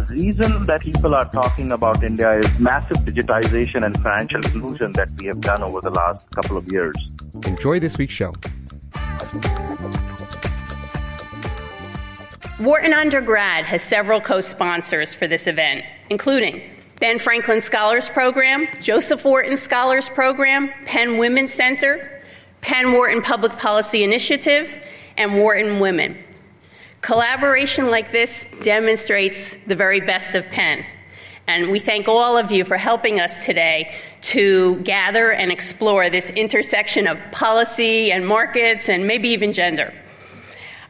The reason that people are talking about India is massive digitization and financial inclusion that we have done over the last couple of years. Enjoy this week's show. Wharton Undergrad has several co sponsors for this event, including Ben Franklin Scholars Program, Joseph Wharton Scholars Program, Penn Women's Center, Penn Wharton Public Policy Initiative, and Wharton Women. Collaboration like this demonstrates the very best of Penn. And we thank all of you for helping us today to gather and explore this intersection of policy and markets and maybe even gender.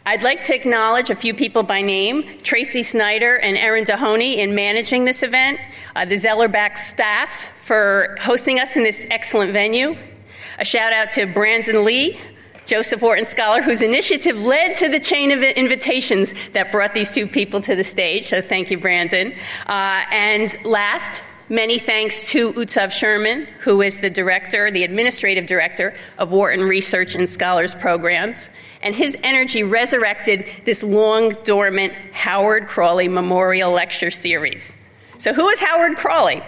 I'd like to acknowledge a few people by name Tracy Snyder and Erin Dahoney in managing this event, uh, the Zellerbach staff for hosting us in this excellent venue. A shout out to Brandon Lee, Joseph Wharton Scholar, whose initiative led to the chain of invitations that brought these two people to the stage. So thank you, Brandon. Uh, and last, many thanks to Utsav Sherman, who is the director, the administrative director of Wharton Research and Scholars Programs. And his energy resurrected this long dormant Howard Crawley Memorial Lecture Series. So, who is Howard Crawley?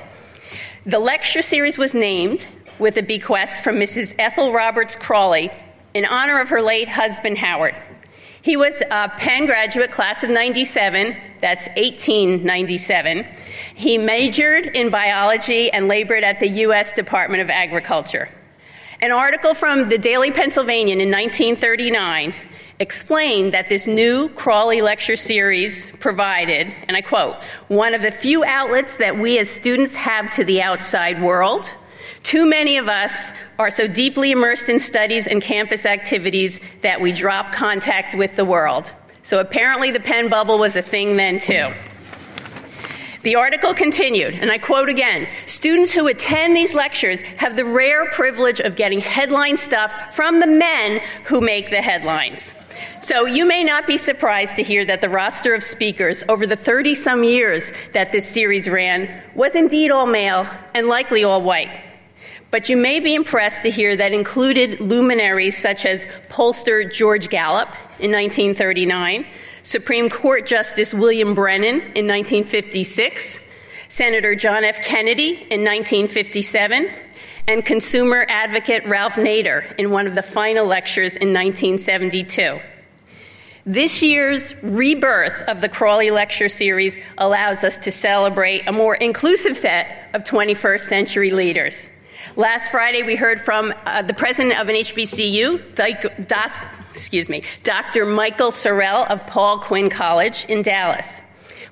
The lecture series was named with a bequest from Mrs. Ethel Roberts Crawley in honor of her late husband, Howard. He was a Penn graduate, class of 97, that's 1897. He majored in biology and labored at the U.S. Department of Agriculture. An article from the Daily Pennsylvanian in 1939 explained that this new Crawley lecture series provided, and I quote, one of the few outlets that we as students have to the outside world too many of us are so deeply immersed in studies and campus activities that we drop contact with the world. So apparently, the Penn bubble was a thing then, too. The article continued, and I quote again Students who attend these lectures have the rare privilege of getting headline stuff from the men who make the headlines. So you may not be surprised to hear that the roster of speakers over the 30 some years that this series ran was indeed all male and likely all white. But you may be impressed to hear that included luminaries such as pollster George Gallup in 1939, Supreme Court Justice William Brennan in 1956, Senator John F. Kennedy in 1957, and consumer advocate Ralph Nader in one of the final lectures in 1972. This year's rebirth of the Crawley Lecture Series allows us to celebrate a more inclusive set of 21st century leaders. Last Friday, we heard from uh, the president of an HBCU, doc, excuse me, Dr. Michael Sorrell of Paul Quinn College in Dallas.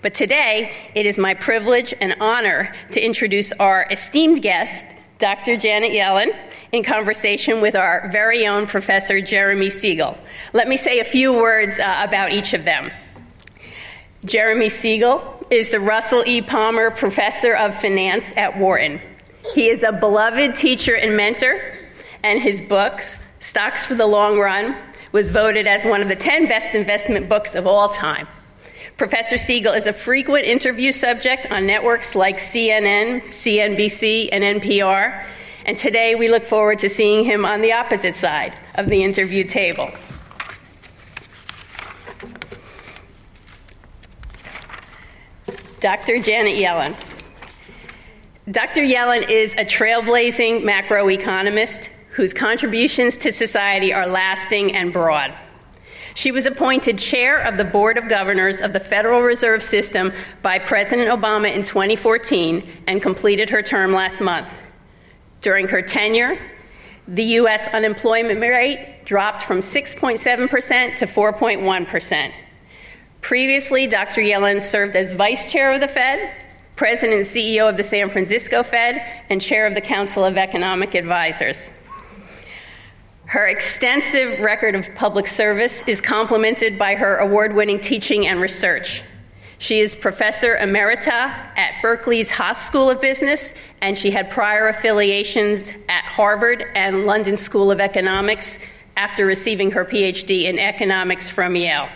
But today, it is my privilege and honor to introduce our esteemed guest, Dr. Janet Yellen, in conversation with our very own Professor Jeremy Siegel. Let me say a few words uh, about each of them. Jeremy Siegel is the Russell E. Palmer Professor of Finance at Wharton. He is a beloved teacher and mentor, and his book, Stocks for the Long Run, was voted as one of the 10 best investment books of all time. Professor Siegel is a frequent interview subject on networks like CNN, CNBC, and NPR, and today we look forward to seeing him on the opposite side of the interview table. Dr. Janet Yellen. Dr. Yellen is a trailblazing macroeconomist whose contributions to society are lasting and broad. She was appointed chair of the Board of Governors of the Federal Reserve System by President Obama in 2014 and completed her term last month. During her tenure, the U.S. unemployment rate dropped from 6.7% to 4.1%. Previously, Dr. Yellen served as vice chair of the Fed, President and CEO of the San Francisco Fed, and Chair of the Council of Economic Advisors. Her extensive record of public service is complemented by her award winning teaching and research. She is Professor Emerita at Berkeley's Haas School of Business, and she had prior affiliations at Harvard and London School of Economics after receiving her PhD in economics from Yale.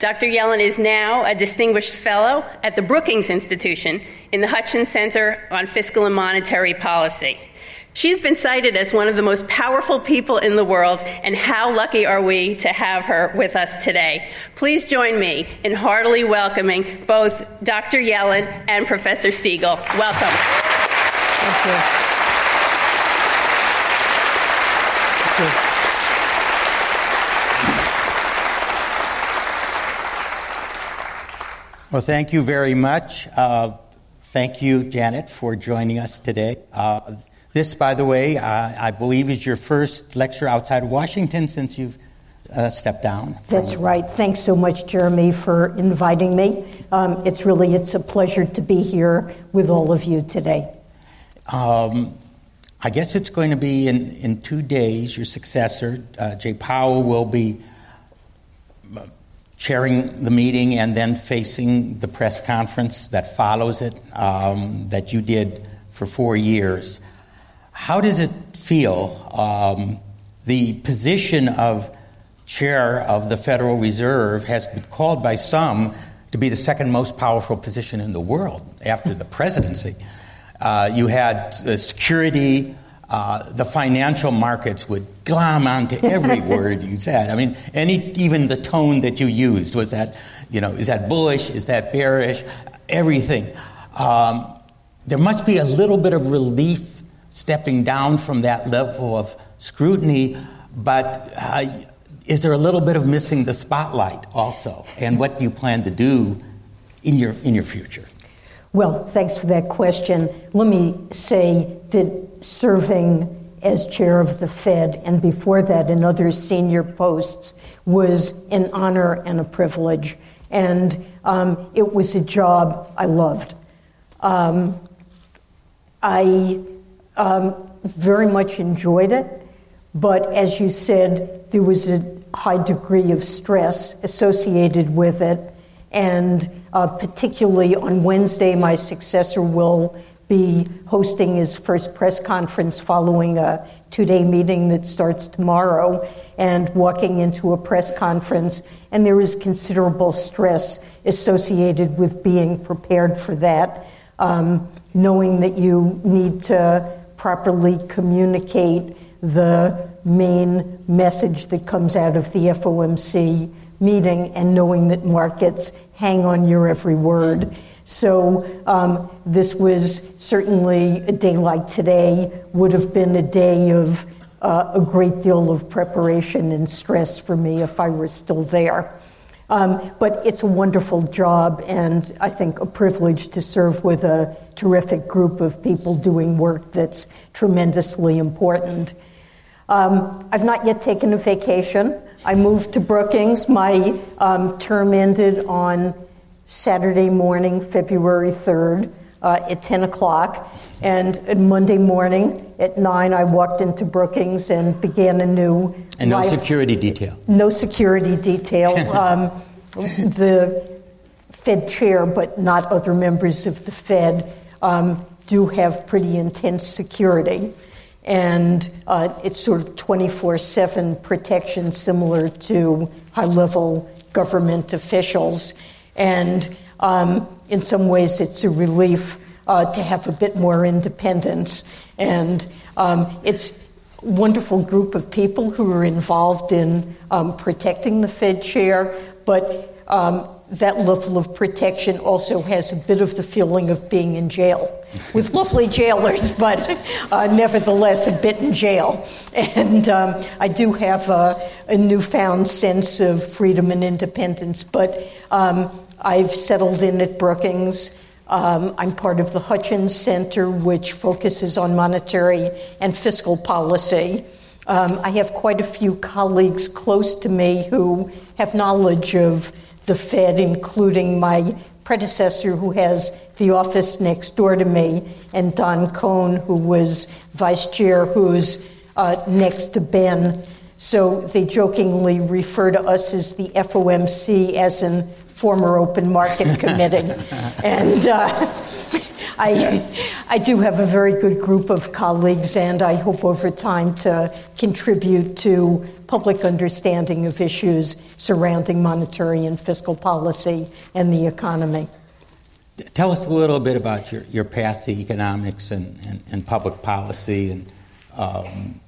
Dr. Yellen is now a distinguished fellow at the Brookings Institution in the Hutchins Center on Fiscal and Monetary Policy. She's been cited as one of the most powerful people in the world, and how lucky are we to have her with us today? Please join me in heartily welcoming both Dr. Yellen and Professor Siegel. Welcome. Thank you. Thank you. Well, thank you very much. Uh, thank you, Janet, for joining us today. Uh, this, by the way, uh, I believe is your first lecture outside of Washington since you've uh, stepped down. That's right. Thanks so much, Jeremy, for inviting me. Um, it's really it's a pleasure to be here with all of you today. Um, I guess it's going to be in, in two days. Your successor, uh, Jay Powell, will be chairing the meeting and then facing the press conference that follows it um, that you did for four years. How does it feel? Um, the position of chair of the Federal Reserve has been called by some to be the second most powerful position in the world after the presidency. Uh, you had the security, uh, the financial markets would glom onto every word you said. I mean, any even the tone that you used was that, you know, is that bullish? Is that bearish? Everything. Um, there must be a little bit of relief stepping down from that level of scrutiny, but uh, is there a little bit of missing the spotlight also? And what do you plan to do in your in your future? Well, thanks for that question. Let me say that serving as chair of the Fed and before that in other senior posts was an honor and a privilege. And um, it was a job I loved. Um, I um, very much enjoyed it, but as you said, there was a high degree of stress associated with it. And uh, particularly on Wednesday, my successor will be hosting his first press conference following a two day meeting that starts tomorrow and walking into a press conference. And there is considerable stress associated with being prepared for that, um, knowing that you need to properly communicate the main message that comes out of the FOMC meeting and knowing that markets hang on your every word. So um, this was certainly a day like today would have been a day of uh, a great deal of preparation and stress for me if I were still there. Um, but it's a wonderful job, and I think a privilege to serve with a terrific group of people doing work that's tremendously important. Um, I've not yet taken a vacation. I moved to Brookings. My um, term ended on Saturday morning, February 3rd. Uh, at 10 o'clock. And Monday morning at 9, I walked into Brookings and began a new. And no life. security detail. No security detail. um, the Fed chair, but not other members of the Fed, um, do have pretty intense security and uh, it's sort of 24 7 protection similar to high level government officials. And um, in some ways, it's a relief uh, to have a bit more independence. And um, it's a wonderful group of people who are involved in um, protecting the Fed chair, but um, that level of protection also has a bit of the feeling of being in jail with lovely jailers, but uh, nevertheless a bit in jail. And um, I do have a, a, newfound sense of freedom and independence, but um, I've settled in at Brookings. Um, I'm part of the Hutchins Center, which focuses on monetary and fiscal policy. Um, I have quite a few colleagues close to me who have knowledge of the Fed, including my predecessor, who has the office next door to me, and Don Cohn, who was vice chair, who's uh, next to Ben. So they jokingly refer to us as the FOMC, as in former Open Market Committee. and uh, I, I do have a very good group of colleagues, and I hope over time to contribute to public understanding of issues surrounding monetary and fiscal policy and the economy. Tell us a little bit about your, your path to economics and, and, and public policy and um,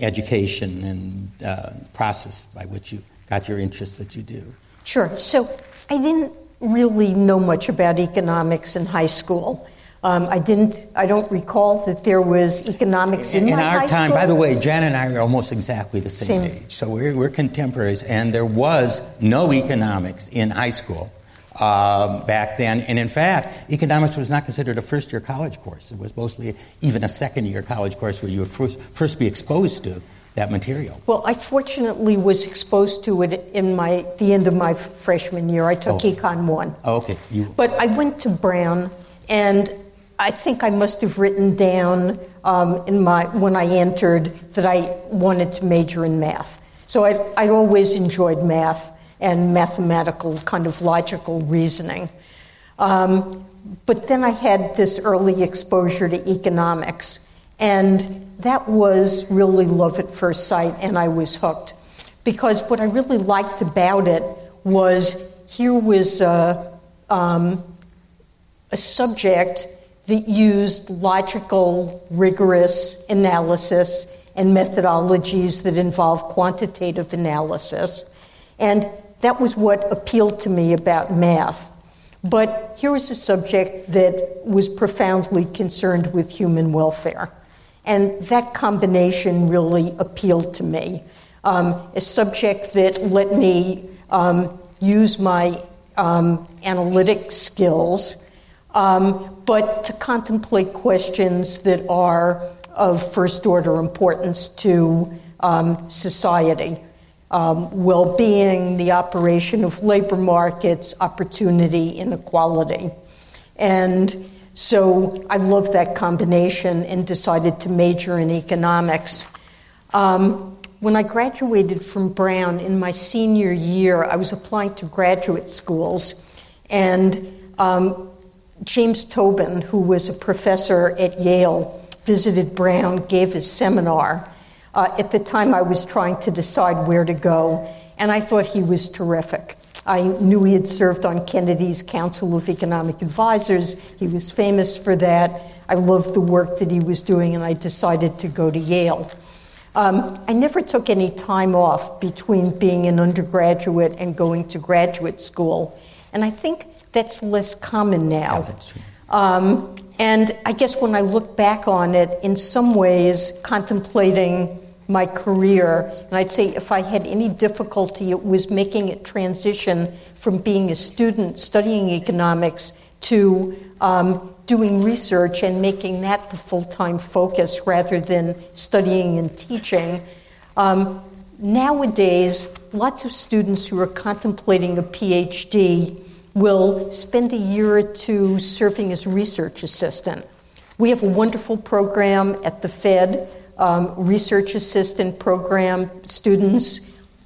education and uh, process by which you got your interests that you do. Sure. So I didn't really know much about economics in high school. Um, I didn't. I don't recall that there was economics in, in my our high time. School. By the way, Jan and I are almost exactly the same, Same. age, so we're, we're contemporaries. And there was no economics in high school um, back then. And in fact, economics was not considered a first-year college course. It was mostly even a second-year college course where you would first, first be exposed to that material. Well, I fortunately was exposed to it in my the end of my freshman year. I took Oh. Econ one. Oh, okay. You, But I went to Brown, and I think I must have written down um, in my when I entered that I wanted to major in math. So I I always enjoyed math and mathematical kind of logical reasoning. Um, but then I had this early exposure to economics, and that was really love at first sight, and I was hooked. Because what I really liked about it was here was a, um, a subject that used logical, rigorous analysis and methodologies that involve quantitative analysis. And that was what appealed to me about math. But here was a subject that was profoundly concerned with human welfare. And that combination really appealed to me. Um, a subject that let me um, use my um, analytic skills, um, but to contemplate questions that are of first order importance to um, society. Um, well being, the operation of labor markets, opportunity, inequality. And so I loved that combination and decided to major in economics. Um, when I graduated from Brown in my senior year, I was applying to graduate schools, and um, James Tobin, who was a professor at Yale, visited Brown, gave his seminar. Uh, at the time, I was trying to decide where to go, and I thought he was terrific. I knew he had served on Kennedy's Council of Economic Advisors. He was famous for that. I loved the work that he was doing, and I decided to go to Yale. Um, I never took any time off between being an undergraduate and going to graduate school, and I think that's less common now. Yeah, that's true. Um, and I guess when I look back on it, in some ways, contemplating my career, and I'd say if I had any difficulty, it was making it transition from being a student studying economics to um, doing research and making that the full time focus rather than studying and teaching. Um, nowadays, lots of students who are contemplating a PhD will spend a year or two serving as research assistant. We have a wonderful program at the Fed, um, research assistant program. Students,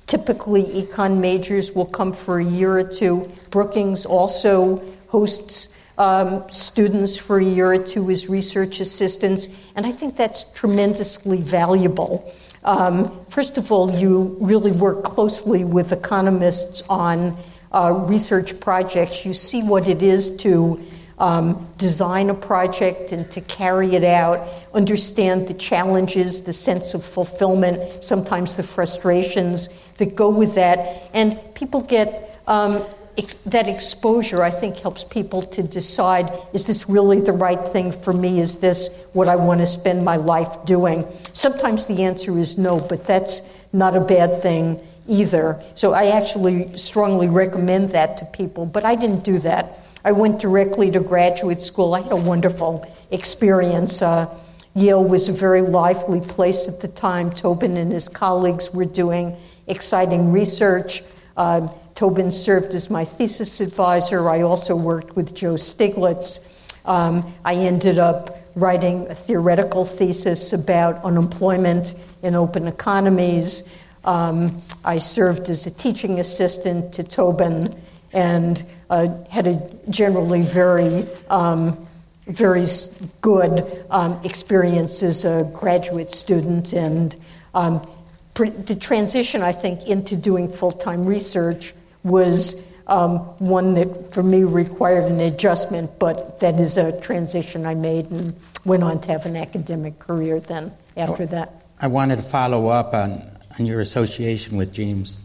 typically econ majors, will come for a year or two. Brookings also hosts um, students for a year or two as research assistants, and I think that's tremendously valuable. Um, first of all, you really work closely with economists on uh, research projects. You see what it is to um, design a project and to carry it out, understand the challenges, the sense of fulfillment, sometimes the frustrations that go with that. And people get um, ex- that exposure, I think, helps people to decide is this really the right thing for me? Is this what I want to spend my life doing? Sometimes the answer is no, but that's not a bad thing either. So I actually strongly recommend that to people, but I didn't do that. I went directly to graduate school. I had a wonderful experience. Uh, Yale was a very lively place at the time. Tobin and his colleagues were doing exciting research. Uh, Tobin served as my thesis advisor. I also worked with Joe Stiglitz. Um, I ended up writing a theoretical thesis about unemployment in open economies. Um, I served as a teaching assistant to Tobin and uh, had a generally very, um, very good um, experience as a graduate student. And um, the transition, I think, into doing full time research was um, one that for me required an adjustment, but that is a transition I made and went on to have an academic career then after that. I wanted to follow up on, on your association with James,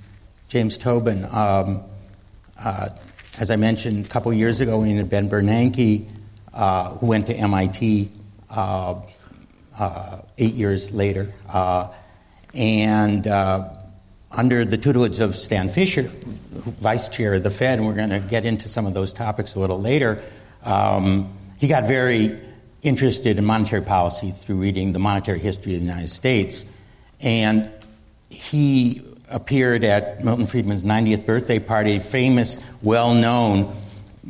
James Tobin. Um, uh, as I mentioned a couple years ago, we had Ben Bernanke, uh, who went to MIT uh, uh, eight years later. Uh, and under the tutelage of Stan Fischer, vice chair of the Fed, and we're going to get into some of those topics a little later, um, he got very interested in monetary policy through reading the monetary history of the United States. And he appeared at Milton Friedman's 90th birthday party, famous, well known.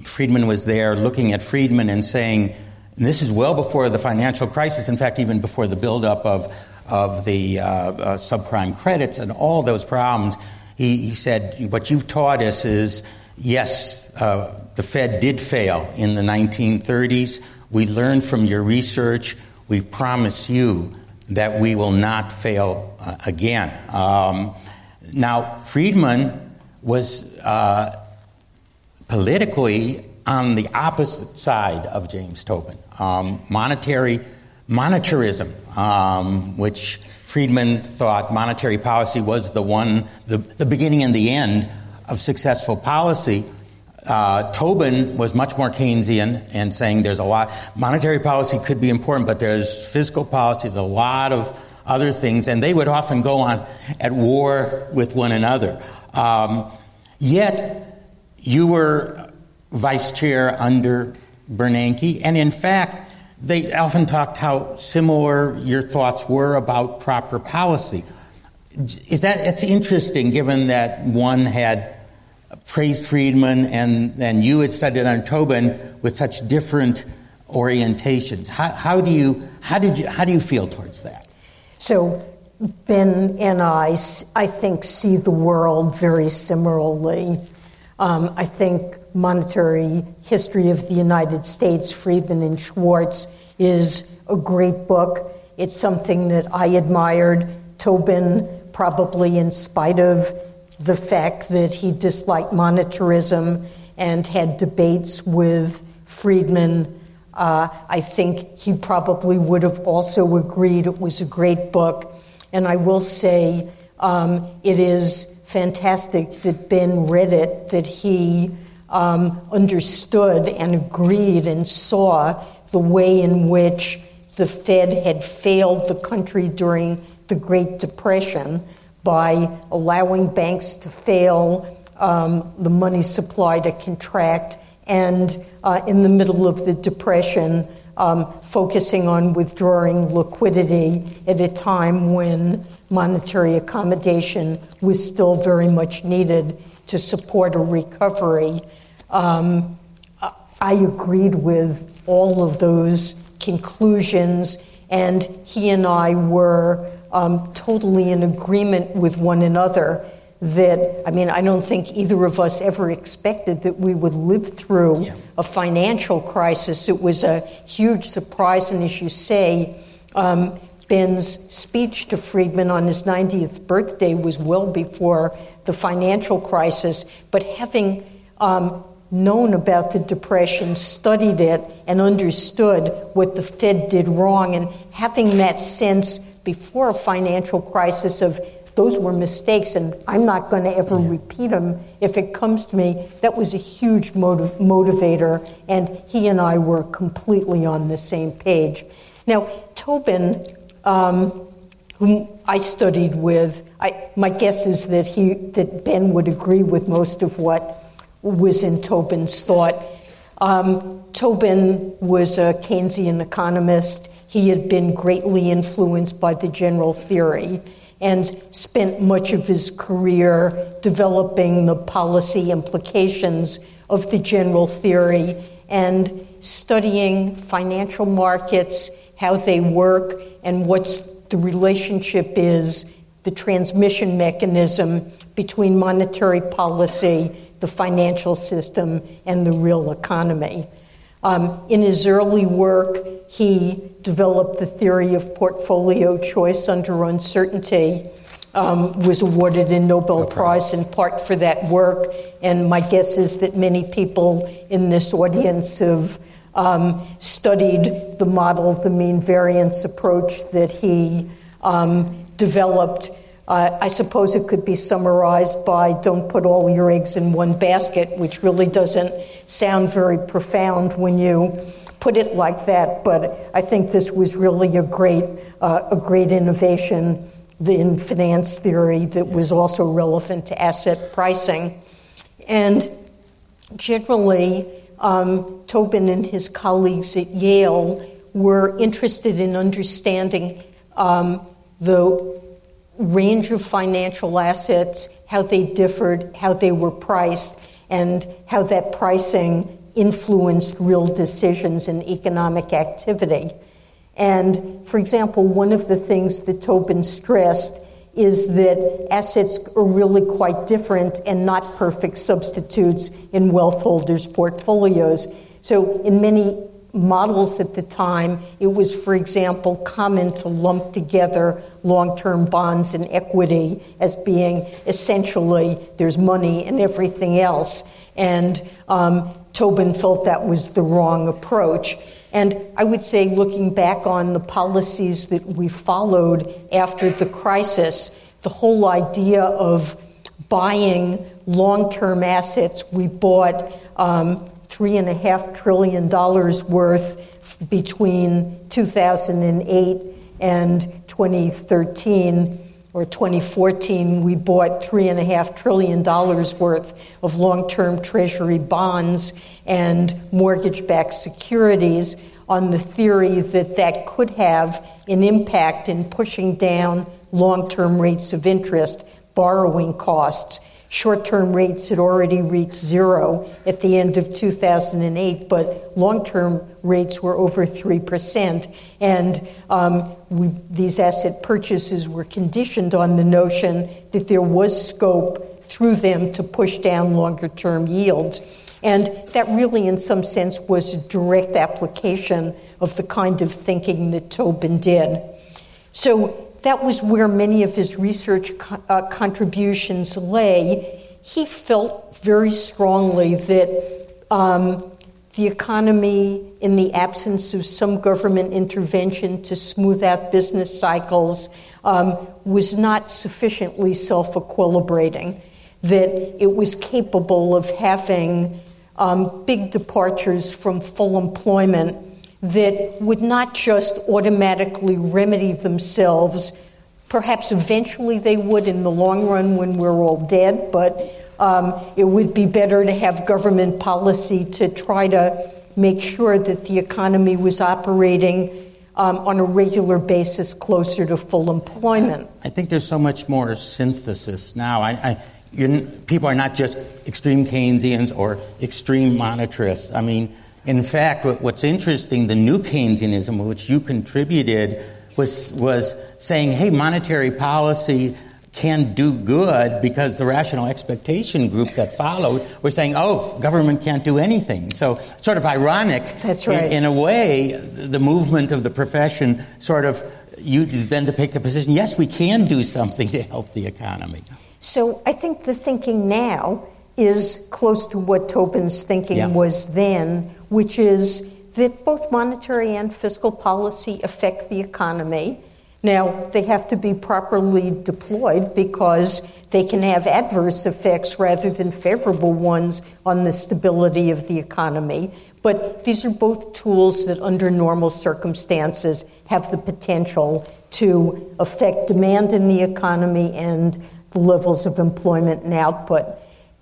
Friedman was there looking at Friedman and saying, and this is well before the financial crisis, in fact, even before the buildup of, of the uh, uh, subprime credits and all those problems. He, he, said, What you've taught us is yes, uh, the Fed did fail in the 1930s. We learned from your research. We promise you that we will not fail uh, again. Um, now, Friedman was uh, politically on the opposite side of James Tobin. Um, monetary monetarism, um, which Friedman thought monetary policy was the one, the, the beginning and the end of successful policy. Uh, Tobin was much more Keynesian and saying there's a lot, monetary policy could be important, but there's fiscal policy, there's a lot of other things, and they would often go on at war with one another. Um, yet, you were vice chair under Bernanke, and in fact, they often talked how similar your thoughts were about proper policy. Is that it's interesting, given that one had praised Friedman and, and you had studied on Tobin with such different orientations. How, how do you how did you how do you feel towards that? So Ben and I, I think, see the world very similarly. Um, I think Monetary History of the United States, Friedman and Schwartz, is a great book. It's something that I admired. Tobin, probably in spite of the fact that he disliked monetarism and had debates with Friedman uh, I think he probably would have also agreed it was a great book. And I will say um, it is fantastic that Ben read it, that he um, understood and agreed and saw the way in which the Fed had failed the country during the Great Depression by allowing banks to fail, um, the money supply to contract, and uh, in the middle of the Depression, um, focusing on withdrawing liquidity at a time when monetary accommodation was still very much needed to support a recovery. Um, I agreed with all of those conclusions, and he and I were um, totally in agreement with one another that, I mean, I don't think either of us ever expected that we would live through yeah. a financial crisis. It was a huge surprise, and as you say, um, Ben's speech to Friedman on his 90th birthday was well before the financial crisis, but having um, known about the Depression, studied it, and understood what the Fed did wrong, and having that sense before a financial crisis of those were mistakes, and I'm not going to ever repeat them if it comes to me. That was a huge motiv- motivator, and he and I were completely on the same page. Now, Tobin, um, whom I studied with, I, my guess is that he that Ben would agree with most of what was in Tobin's thought. Um, Tobin was a Keynesian economist. He had been greatly influenced by the general theory and spent much of his career developing the policy implications of the general theory and studying financial markets, how they work, and what the relationship is, the transmission mechanism between monetary policy, the financial system, and the real economy. Um, in his early work, he developed the theory of portfolio choice under uncertainty, um, was awarded a Nobel Prize in part for that work. And my guess is that many people in this audience have um, studied the model, the mean variance approach that he um, developed. Uh, I suppose it could be summarized by don't put all your eggs in one basket, which really doesn't sound very profound when you put it like that. But I think this was really a great, uh, a great innovation in finance theory that was also relevant to asset pricing. And generally, um, Tobin and his colleagues at Yale were interested in understanding um, the range of financial assets, how they differed, how they were priced, and how that pricing influenced real decisions in economic activity. And for example, one of the things that Tobin stressed is that assets are really quite different and not perfect substitutes in wealth holders' portfolios. So, in many models at the time, it was, for example, common to lump together long term bonds and equity as being essentially there's money and everything else. And um, Tobin felt that was the wrong approach. And I would say, looking back on the policies that we followed after the crisis, the whole idea of buying long term assets, we bought um, $3.5 trillion worth between 2008 and 2013 or 2014, we bought $3.5 trillion worth of long term Treasury bonds and mortgage backed securities on the theory that that could have an impact in pushing down long term rates of interest, borrowing costs. Short term rates had already reached zero at the end of 2008, but long term rates were over 3%. And um, we, these asset purchases were conditioned on the notion that there was scope through them to push down longer term yields. And that really, in some sense, was a direct application of the kind of thinking that Tobin did. So that was where many of his research co- uh, contributions lay. He felt very strongly that um, the economy, in the absence of some government intervention to smooth out business cycles, um, was not sufficiently self equilibrating, that it was capable of having um, big departures from full employment that would not just automatically remedy themselves. Perhaps eventually they would in the long run when we're all dead, but um, it would be better to have government policy to try to make sure that the economy was operating um, on a regular basis closer to full employment. I think there's so much more synthesis now. I, I people are not just extreme Keynesians or extreme monetarists. I mean, in fact, what, what's interesting, the new Keynesianism, which you contributed, was, was saying, hey, monetary policy can do good because the rational expectation group that followed were saying, oh, government can't do anything. So, sort of ironic. That's right. In, in a way, the movement of the profession sort of you then to pick a position. Yes, we can do something to help the economy. So, I think the thinking now is close to what Tobin's thinking yeah. was then, which is that both monetary and fiscal policy affect the economy. Now, they have to be properly deployed because they can have adverse effects rather than favorable ones on the stability of the economy. But these are both tools that, under normal circumstances, have the potential to affect demand in the economy and the levels of employment and output.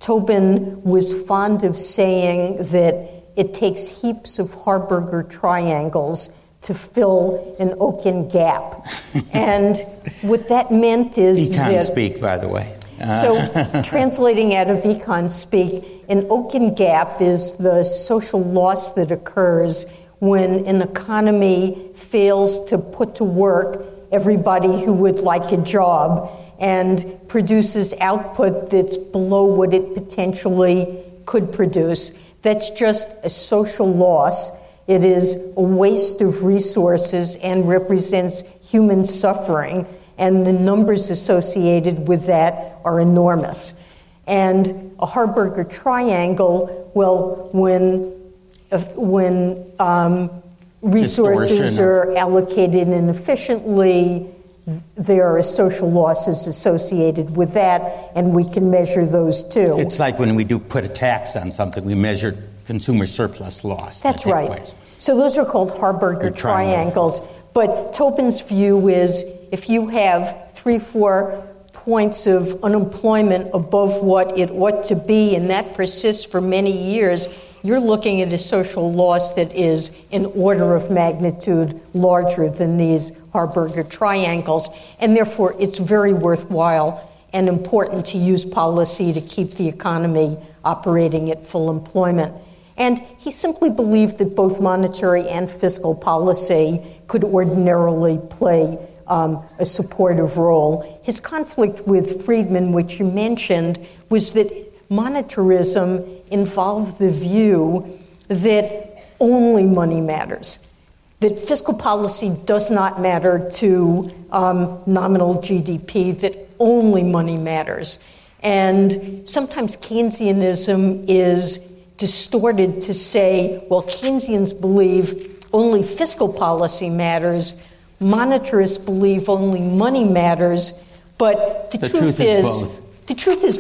Tobin was fond of saying that it takes heaps of Harberger triangles to fill an Okun gap. and what that meant is Econ that. speak, by the way. So, uh. translating out of econ speak, an Okun gap is the social loss that occurs when an economy fails to put to work everybody who would like a job and produces output that's below what it potentially could produce. That's just a social loss. It is a waste of resources and represents human suffering, and the numbers associated with that are enormous. And a Harberger triangle, well, when, uh, when um, resources Distortion are allocated inefficiently, there are social losses associated with that, and we can measure those too. It's like when we do put a tax on something, we measure consumer surplus loss. That's takes right. place. So those are called Harberger triangles. triangles. But Tobin's view is if you have three, four points of unemployment above what it ought to be, and that persists for many years, you're looking at a social loss that is an order of magnitude larger than these Harberger triangles. And therefore, it's very worthwhile and important to use policy to keep the economy operating at full employment. And he simply believed that both monetary and fiscal policy could ordinarily play um, a supportive role. His conflict with Friedman, which you mentioned, was that monetarism involved the view that only money matters, that fiscal policy does not matter to um, nominal GDP, that only money matters. And sometimes Keynesianism is distorted to say, well, Keynesians believe only fiscal policy matters, monetarists believe only money matters, but the, The truth is both. the truth is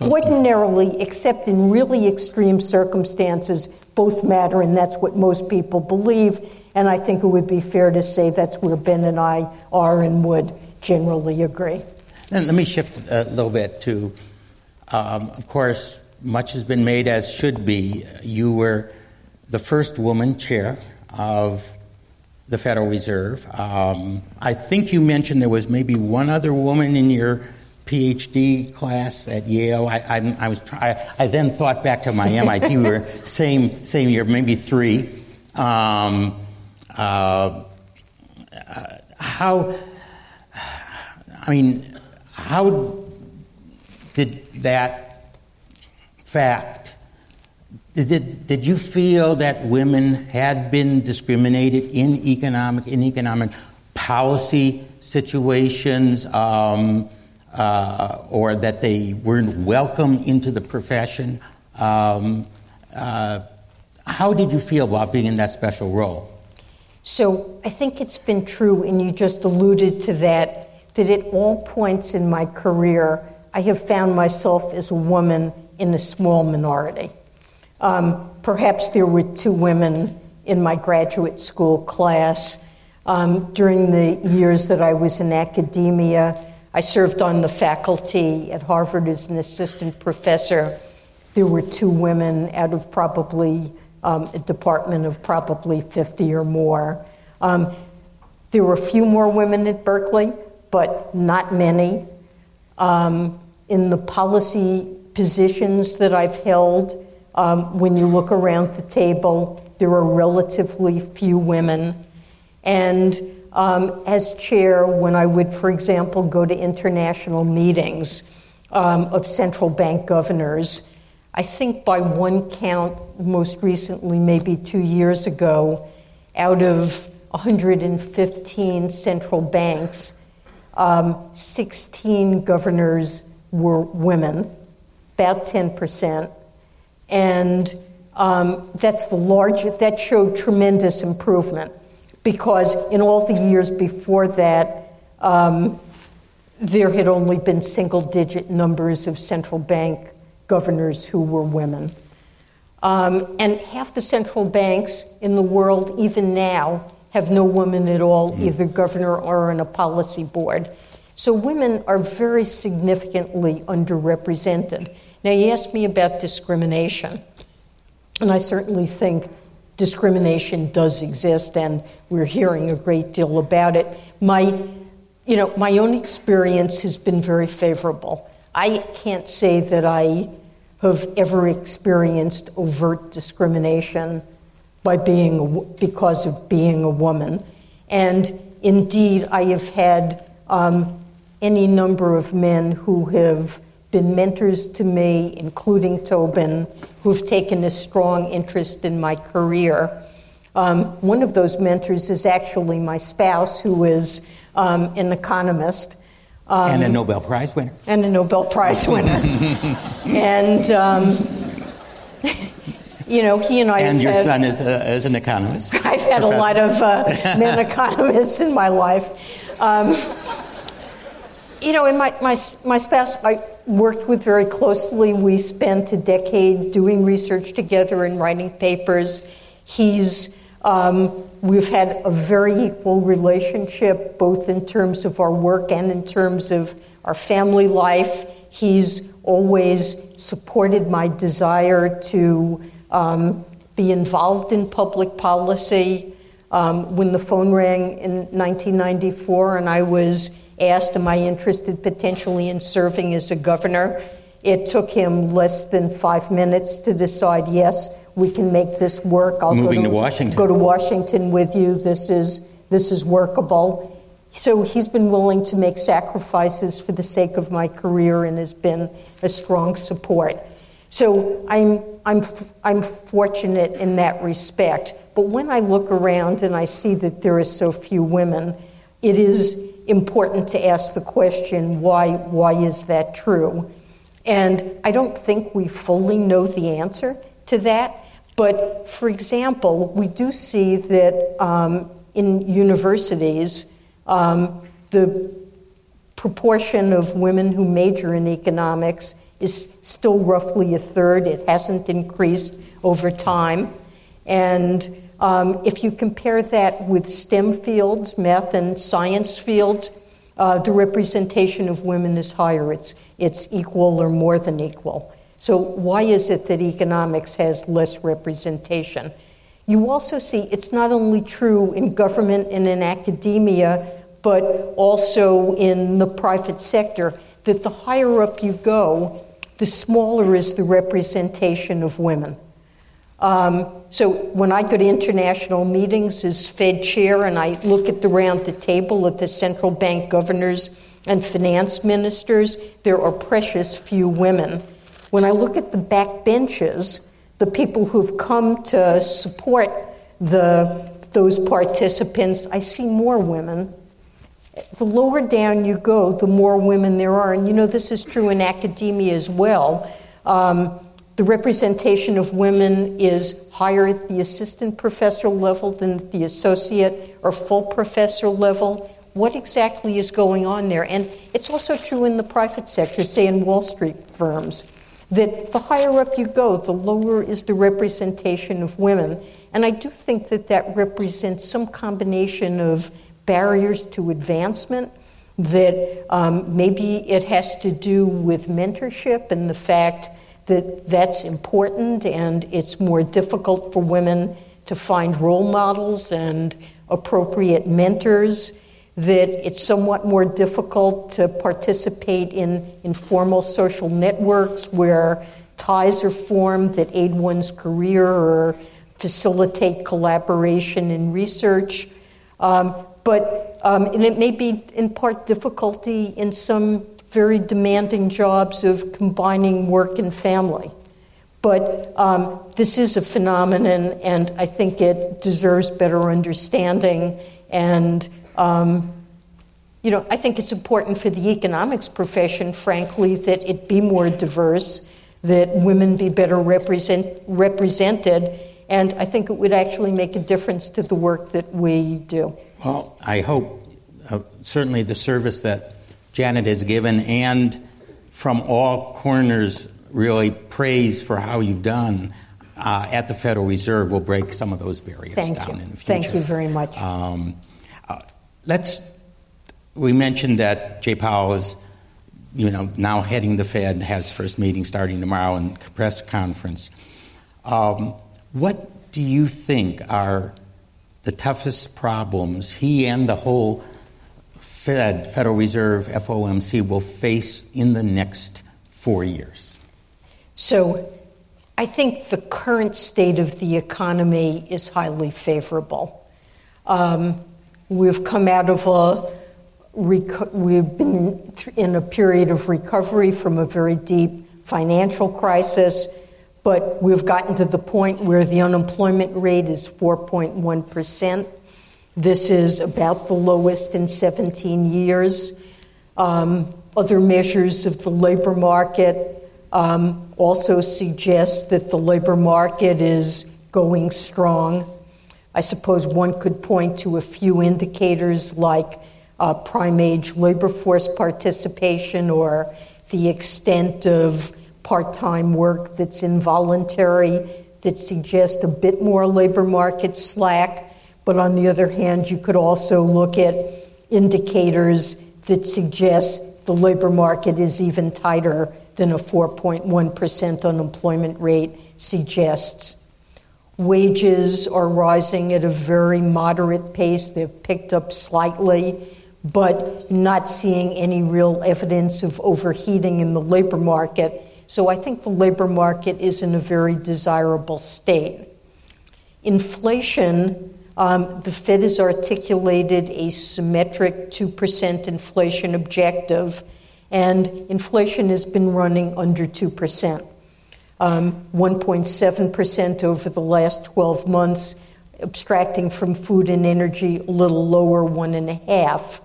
ordinarily, except in really extreme circumstances, both matter, and that's what most people believe. And I think it would be fair to say that's where Ben and I are and would generally agree. Then let me shift a little bit to, um, of course, much has been made as should be. You were the first woman chair of the Federal Reserve. Um, I think you mentioned there was maybe one other woman in your PhD class at Yale. I, I, I was try, I, then thought back to my MIT. we were same same year, maybe three. Um, uh, how? I mean, how did that fact? Did, did, you feel that women had been discriminated in economic in economic policy situations, um, uh, or that they weren't welcome into the profession? Um, uh, how did you feel about being in that special role? So I think it's been true, and you just alluded to that, that at all points in my career, I have found myself as a woman in a small minority. Um, perhaps there were two women in my graduate school class. Um, during the years that I was in academia, I served on the faculty at Harvard as an assistant professor. There were two women out of probably um, a department of probably 50 or more. Um, there were a few more women at Berkeley, but not many. Um, in the policy positions that I've held, um, when you look around the table, there are relatively few women. And um, as chair, when I would, for example, go to international meetings um, of central bank governors, I think by one count, most recently, maybe two years ago, out of 115 central banks, um, 16 governors were women, about 10%. And um, that's the largest, that showed tremendous improvement because in all the years before that, um, there had only been single digit numbers of central bank governors who were women. Um, and half the central banks in the world, even now, have no women at all, either governor or on a policy board. So women are very significantly underrepresented. Now, you asked me about discrimination, and I certainly think discrimination does exist, and we're hearing a great deal about it. My, you know, my own experience has been very favorable. I can't say that I have ever experienced overt discrimination by being because of being a woman, and indeed, I have had um, any number of men who have been mentors to me, including Tobin, who've taken a strong interest in my career. Um, one of those mentors is actually my spouse, who is um, an economist. Um, and a Nobel Prize winner. And a Nobel Prize winner. and, um, you know, he and I. And your had, son is, a, is, an economist. I've had a lot of uh, men economists in my life. Um, you know, in my, my, my spouse, I worked with very closely. We spent a decade doing research together and writing papers. He's, um, we've had a very equal relationship, both in terms of our work and in terms of our family life. He's always supported my desire to um, be involved in public policy. Um, when the phone rang in 1994 and I was asked, Am I interested potentially in serving as a governor? It took him less than five minutes to decide, yes, we can make this work. I'll Moving go to, to Washington. Go to Washington with you. This is, this is workable. So he's been willing to make sacrifices for the sake of my career and has been a strong support. So I'm, I'm, I'm fortunate in that respect. But when I look around and I see that there are so few women, it is important to ask the question why, why is that true? And I don't think we fully know the answer to that. But for example, we do see that um, in universities, um, the proportion of women who major in economics is still roughly a third. It hasn't increased over time. And um, if you compare that with STEM fields, math and science fields, uh, the representation of women is higher. It's, it's equal or more than equal. So, why is it that economics has less representation? You also see it's not only true in government and in academia, but also in the private sector, that the higher up you go, the smaller is the representation of women. Um, so when I go to international meetings as Fed chair and I look at the round the table at the central bank governors and finance ministers, there are precious few women. When I look at the back benches, the people who've come to support the, those participants, I see more women. The lower down you go, the more women there are. And you know, this is true in academia as well. Um, the representation of women is higher at the assistant professor level than the associate or full professor level. What exactly is going on there? And it's also true in the private sector, say in Wall Street firms, that the higher up you go, the lower is the representation of women. And I do think that that represents some combination of barriers to advancement, that um, maybe it has to do with mentorship and the fact that that's important and it's more difficult for women to find role models and appropriate mentors, that it's somewhat more difficult to participate in informal social networks where ties are formed that aid one's career or facilitate collaboration in research. Um, but um, and it may be in part difficulty in some very demanding jobs of combining work and family. But um, this is a phenomenon, and I think it deserves better understanding. And, um, you know, I think it's important for the economics profession, frankly, that it be more diverse, that women be better represent, represented, and I think it would actually make a difference to the work that we do. Well, I hope uh, certainly the service that Janet has given, and from all corners, really praise for how you've done uh, at the Federal Reserve will break some of those barriers Thank down you. in the future. Thank you very much. Um, uh, let's. We mentioned that Jay Powell is, you know, now heading the Fed, has first meeting starting tomorrow and press conference. Um, what do you think are the toughest problems he and the whole Fed, Federal Reserve, FOMC will face in the next four years? So, I think the current state of the economy is highly favorable. Um, we've come out of a reco- we've been in a period of recovery from a very deep financial crisis, but we've gotten to the point where the unemployment rate is 4.1 percent. This is about the lowest in 17 years. Um, other measures of the labor market um, also suggest that the labor market is going strong. I suppose one could point to a few indicators like uh, prime age labor force participation or the extent of part time work that's involuntary that suggest a bit more labor market slack. But on the other hand, you could also look at indicators that suggest the labor market is even tighter than a 4.1% unemployment rate suggests. Wages are rising at a very moderate pace. They've picked up slightly, but not seeing any real evidence of overheating in the labor market. So I think the labor market is in a very desirable state. Inflation um, the Fed has articulated a symmetric 2% inflation objective, and inflation has been running under 2%. Um, 1.7% over the last 12 months, abstracting from food and energy, a little lower, one and a half.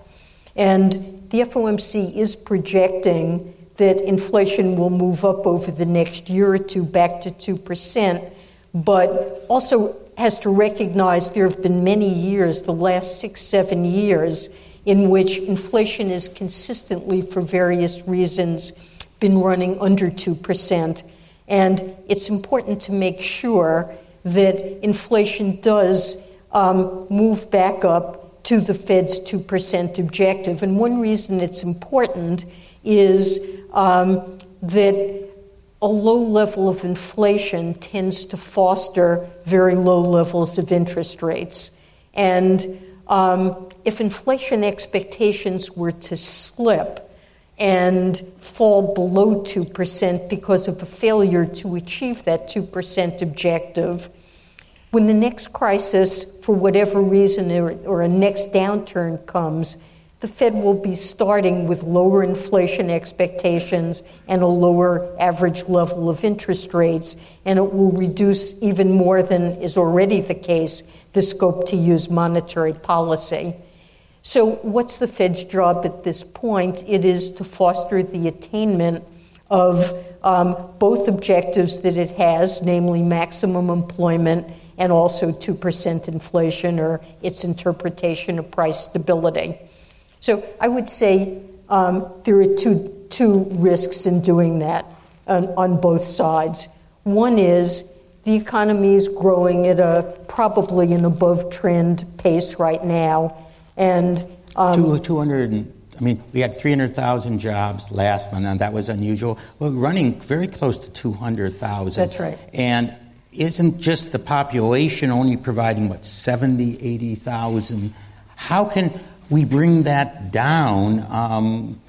And the FOMC is projecting that inflation will move up over the next year or two back to 2%, but also has to recognize there have been many years, the last six, seven years, in which inflation has consistently, for various reasons, been running under 2%. And it's important to make sure that inflation does um, move back up to the Fed's 2% objective. And one reason it's important is um, that a low level of inflation tends to foster very low levels of interest rates. And um, if inflation expectations were to slip and fall below 2% because of a failure to achieve that 2% objective, when the next crisis, for whatever reason, or, or a next downturn comes, the Fed will be starting with lower inflation expectations and a lower average level of interest rates, and it will reduce even more than is already the case the scope to use monetary policy. So, what's the Fed's job at this point? It is to foster the attainment of um, both objectives that it has, namely maximum employment and also 2% inflation, or its interpretation of price stability. So I would say um, there are two, two risks in doing that on, on both sides. One is the economy is growing at a probably an above trend pace right now, and um, 200. I mean, we had 300,000 jobs last month, and that was unusual. We're running very close to 200,000. That's right. And isn't just the population only providing what 70, 80,000? How can we bring that down um,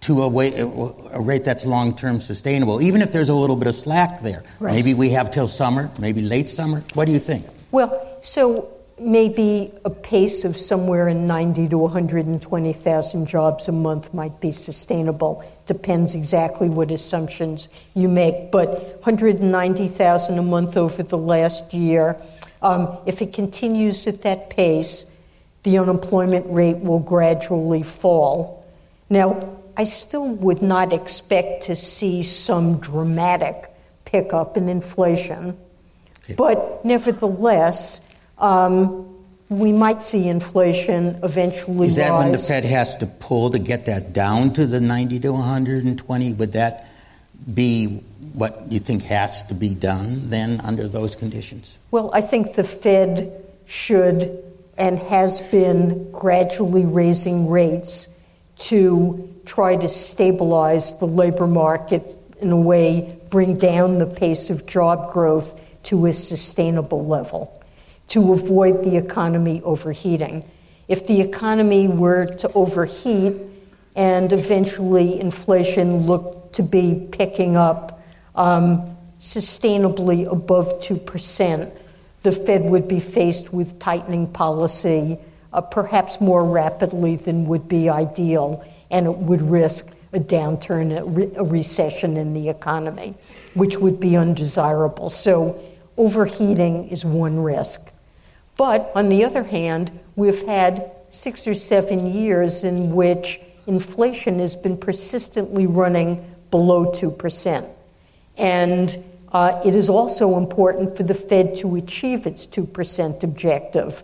to a, way, a, rate that's long term sustainable, even if there's a little bit of slack there. Right. Maybe we have till summer, maybe late summer. What do you think? Well, so maybe a pace of somewhere in 90 to 120,000 jobs a month might be sustainable. Depends exactly what assumptions you make. But 190,000 a month over the last year, um, if it continues at that pace, the unemployment rate will gradually fall. Now, I still would not expect to see some dramatic pickup in inflation, okay. but nevertheless, um, we might see inflation eventually. Is that rise. when the Fed has to pull to get that down to the 90 to 120? Would that be what you think has to be done then under those conditions? Well, I think the Fed should and has been gradually raising rates to try to stabilize the labor market in a way, bring down the pace of job growth to a sustainable level to avoid the economy overheating. If the economy were to overheat and eventually inflation looked to be picking up um, sustainably above 2%, the Fed would be faced with tightening policy uh, perhaps more rapidly than would be ideal, and it would risk a downturn, a, re- a recession in the economy, which would be undesirable. So, overheating is one risk. But on the other hand, we've had six or seven years in which inflation has been persistently running below 2%. And uh, it is also important for the Fed to achieve its 2% objective.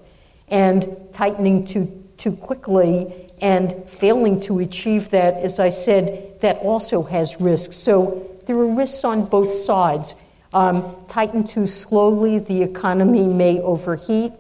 And tightening too, too quickly and failing to achieve that, as I said, that also has risks. So there are risks on both sides. Um, tighten too slowly, the economy may overheat.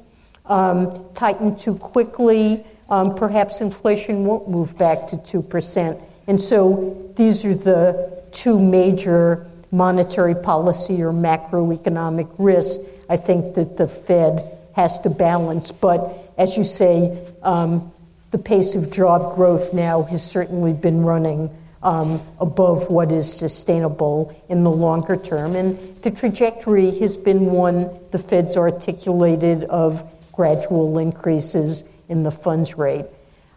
Um, tighten too quickly, um, perhaps inflation won't move back to 2%. And so these are the two major monetary policy or macroeconomic risks I think that the Fed has to balance. But as you say, um, the pace of job growth now has certainly been running um, above what is sustainable in the longer term. And the trajectory has been one the Fed's articulated of gradual increases in the funds rate.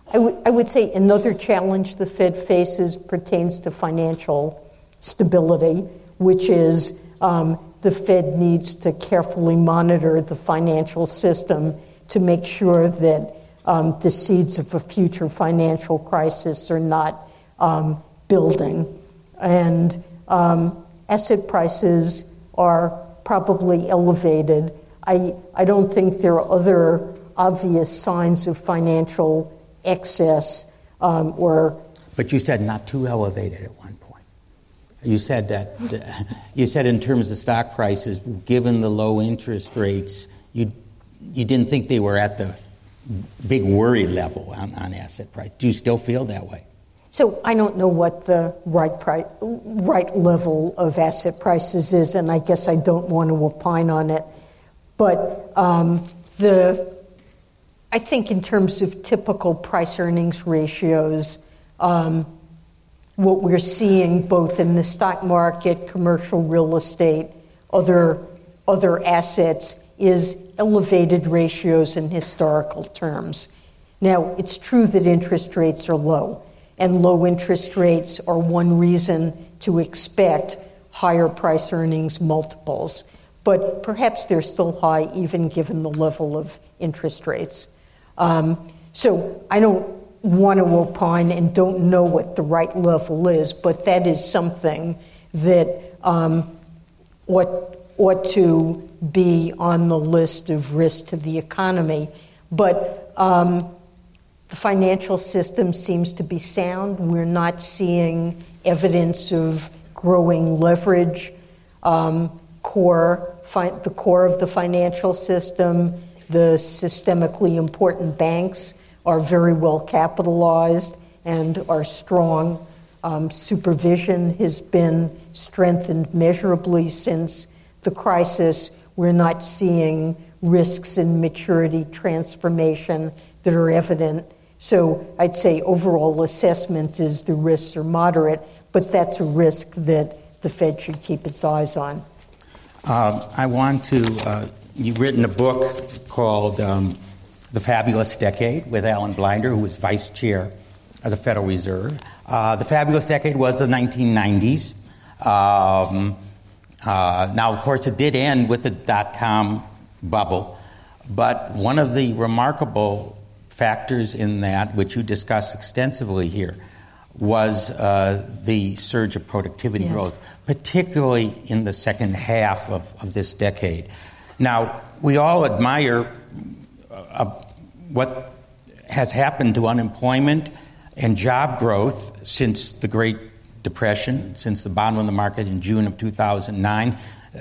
I, w- I would say another challenge the Fed faces pertains to financial stability, which is um, the Fed needs to carefully monitor the financial system to make sure that um, the seeds of a future financial crisis are not um, building. And um, asset prices are probably elevated. I, I don't think there are other obvious signs of financial excess um, or. But you said not too elevated at one. You said that you said in terms of stock prices, given the low interest rates, you you didn't think they were at the big worry level on, on asset price. Do you still feel that way? So I don't know what the right price, right level of asset prices is, and I guess I don't want to opine on it. But um, the I think in terms of typical price earnings ratios, um, what we're seeing both in the stock market, commercial real estate, other other assets is elevated ratios in historical terms. Now, it's true that interest rates are low, and low interest rates are one reason to expect higher price earnings multiples. But perhaps they're still high even given the level of interest rates. Um, so I don't want to opine and don't know what the right level is, but that is something that um, ought, ought to be on the list of risks to the economy. But um, the financial system seems to be sound. We're not seeing evidence of growing leverage. Um, core, fi- the core of the financial system the systemically important banks are very well capitalized and are strong. Um, supervision has been strengthened measurably since the crisis. We're not seeing risks in maturity transformation that are evident. So I'd say overall assessment is the risks are moderate, but that's a risk that the Fed should keep its eyes on. Uh, I want to uh, You've written a book called um, The Fabulous Decade with Alan Blinder, who was vice chair of the Federal Reserve. Uh, the Fabulous Decade was the 1990s. Um, uh, now, of course, it did end with the dot com bubble, but one of the remarkable factors in that, which you discuss extensively here, was uh, the surge of productivity yes. growth, particularly in the second half of, of this decade. Now, we all admire uh, what has happened to unemployment and job growth since the Great Depression, since the bottom of the market in June of 2009.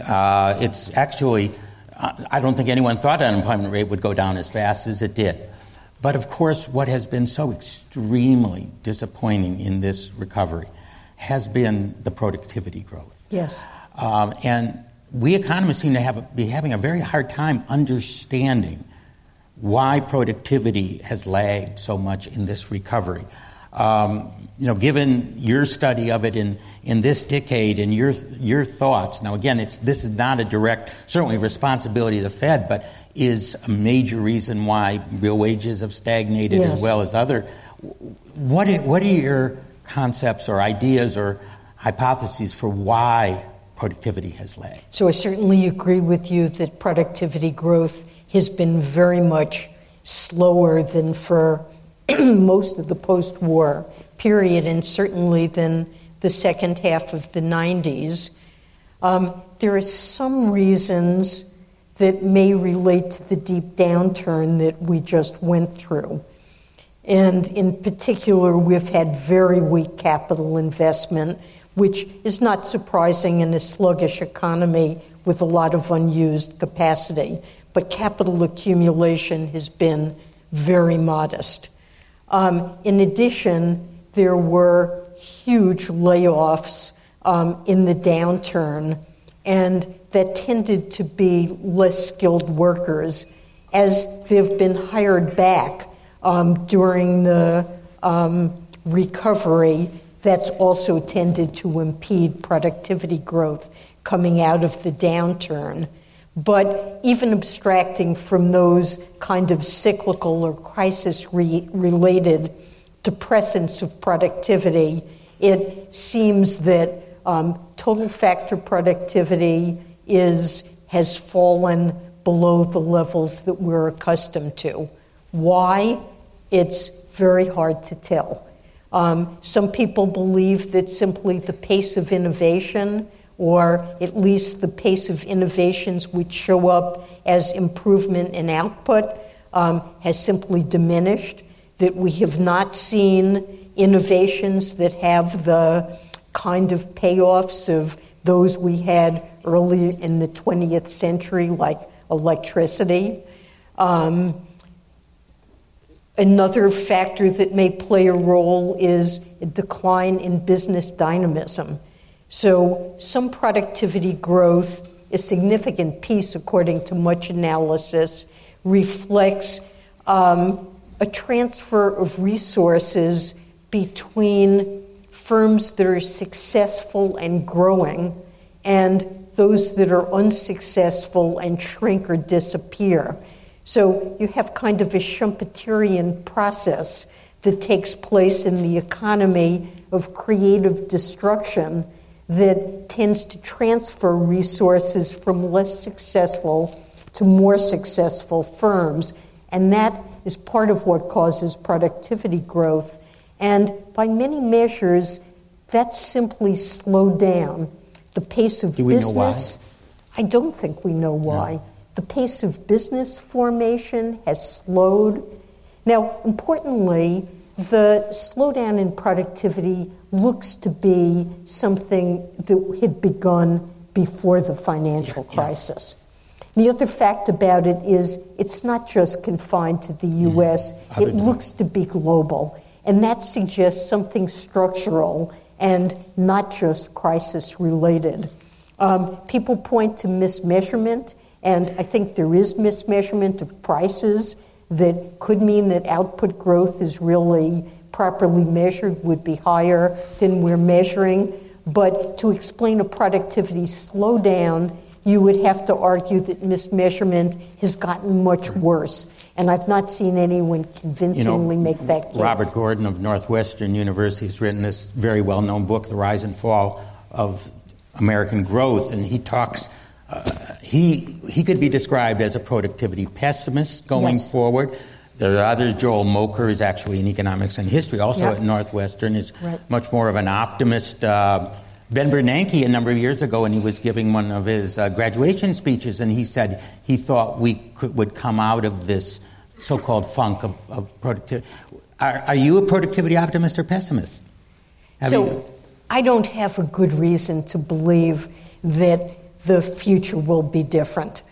Uh, it's actually, I don't think anyone thought unemployment rate would go down as fast as it did. But of course, what has been so extremely disappointing in this recovery has been the productivity growth. Yes. Um, and we economists seem to have, be having a very hard time understanding why productivity has lagged so much in this recovery. Um, you know, given your study of it in, in this decade and your, your thoughts, now again, it's, this is not a direct, certainly responsibility of the Fed, but is a major reason why real wages have stagnated Yes. as well as other. What what are your concepts or ideas or hypotheses for why productivity has lagged? So I certainly agree with you that productivity growth has been very much slower than for most of the post war period, and certainly than the second half of the 90s. Um, there are some reasons that may relate to the deep downturn that we just went through. And in particular, we've had very weak capital investment, which is not surprising in a sluggish economy with a lot of unused capacity. But capital accumulation has been very modest. Um, in addition, there were huge layoffs um, in the downturn, and that tended to be less skilled workers as they've been hired back um, during the um, recovery. That's also tended to impede productivity growth coming out of the downturn. But even abstracting from those kind of cyclical or crisis re- related depressants of productivity, it seems that um, total factor productivity is has fallen below the levels that we're accustomed to. Why? It's very hard to tell. Um, some people believe that simply the pace of innovation, or at least the pace of innovations which show up as improvement in output, um, has simply diminished. That we have not seen innovations that have the kind of payoffs of those we had early in the 20th century, like electricity. Um, Another factor that may play a role is a decline in business dynamism. So, some productivity growth, a significant piece, according to much analysis, reflects um, a transfer of resources between firms that are successful and growing and those that are unsuccessful and shrink or disappear. So you have kind of a Schumpeterian process that takes place in the economy of creative destruction that tends to transfer resources from less successful to more successful firms. And that is part of what causes productivity growth. And by many measures, that's simply slowed down. The pace of Do business. why? I don't think we know why. The pace of business formation has slowed. Now, importantly, the slowdown in productivity looks to be something that had begun before the financial crisis. The other fact about it is it's not just confined to the U.S., Other it looks to be global. And that suggests something structural and not just crisis related. Um, people point to mismeasurement, and I think there is mismeasurement of prices that could mean that output growth is really properly measured would be higher than we're measuring. But to explain a productivity slowdown, you would have to argue that mismeasurement has gotten much worse. And I've not seen anyone convincingly make that case. Robert Gordon of Northwestern University has written this very well known book, The Rise and Fall of American Growth, and he talks. Uh, he, he could be described as a productivity pessimist going Yes. forward. There are others. Joel Mokyr is actually in economics and history, also Yep. at Northwestern, is Right. much more of an optimist. Uh, ben Bernanke, a number of years ago, and he was giving one of his uh, graduation speeches, and he said he thought we could, would come out of this so-called funk of, of productivity. Are, are you a productivity optimist or pessimist? Have so you- I don't have a good reason to believe that the future will be different.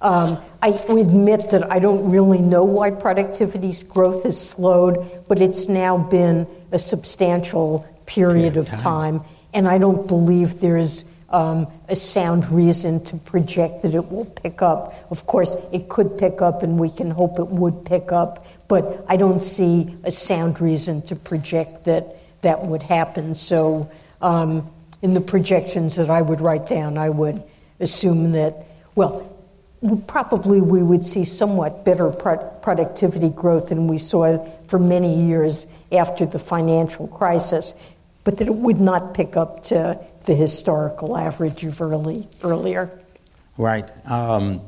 Um, I admit that I don't really know why productivity's growth has slowed, but it's now been a substantial period Period of of time, and I don't believe there's um, a sound reason to project that it will pick up. Of course, it could pick up, and we can hope it would pick up, but I don't see a sound reason to project that that would happen. So, um, in the projections that I would write down, I would assume that, well, probably we would see somewhat better pro- productivity growth than we saw for many years after the financial crisis, but that it would not pick up to the historical average of early earlier. Right. Um,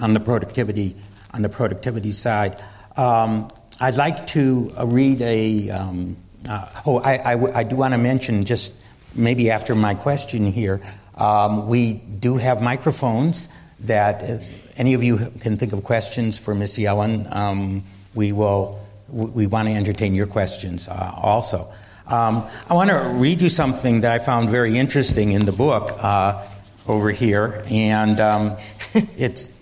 on the productivity on the productivity side, um, I'd like to uh, read a. Um, uh, oh, I, I, I do want to mention just maybe after my question here, um, we do have microphones that uh, any of you can think of questions for Miss Yellen. Um, we will. We want to entertain your questions uh, also. Um, I want to read you something that I found very interesting in the book uh, over here, and um, it's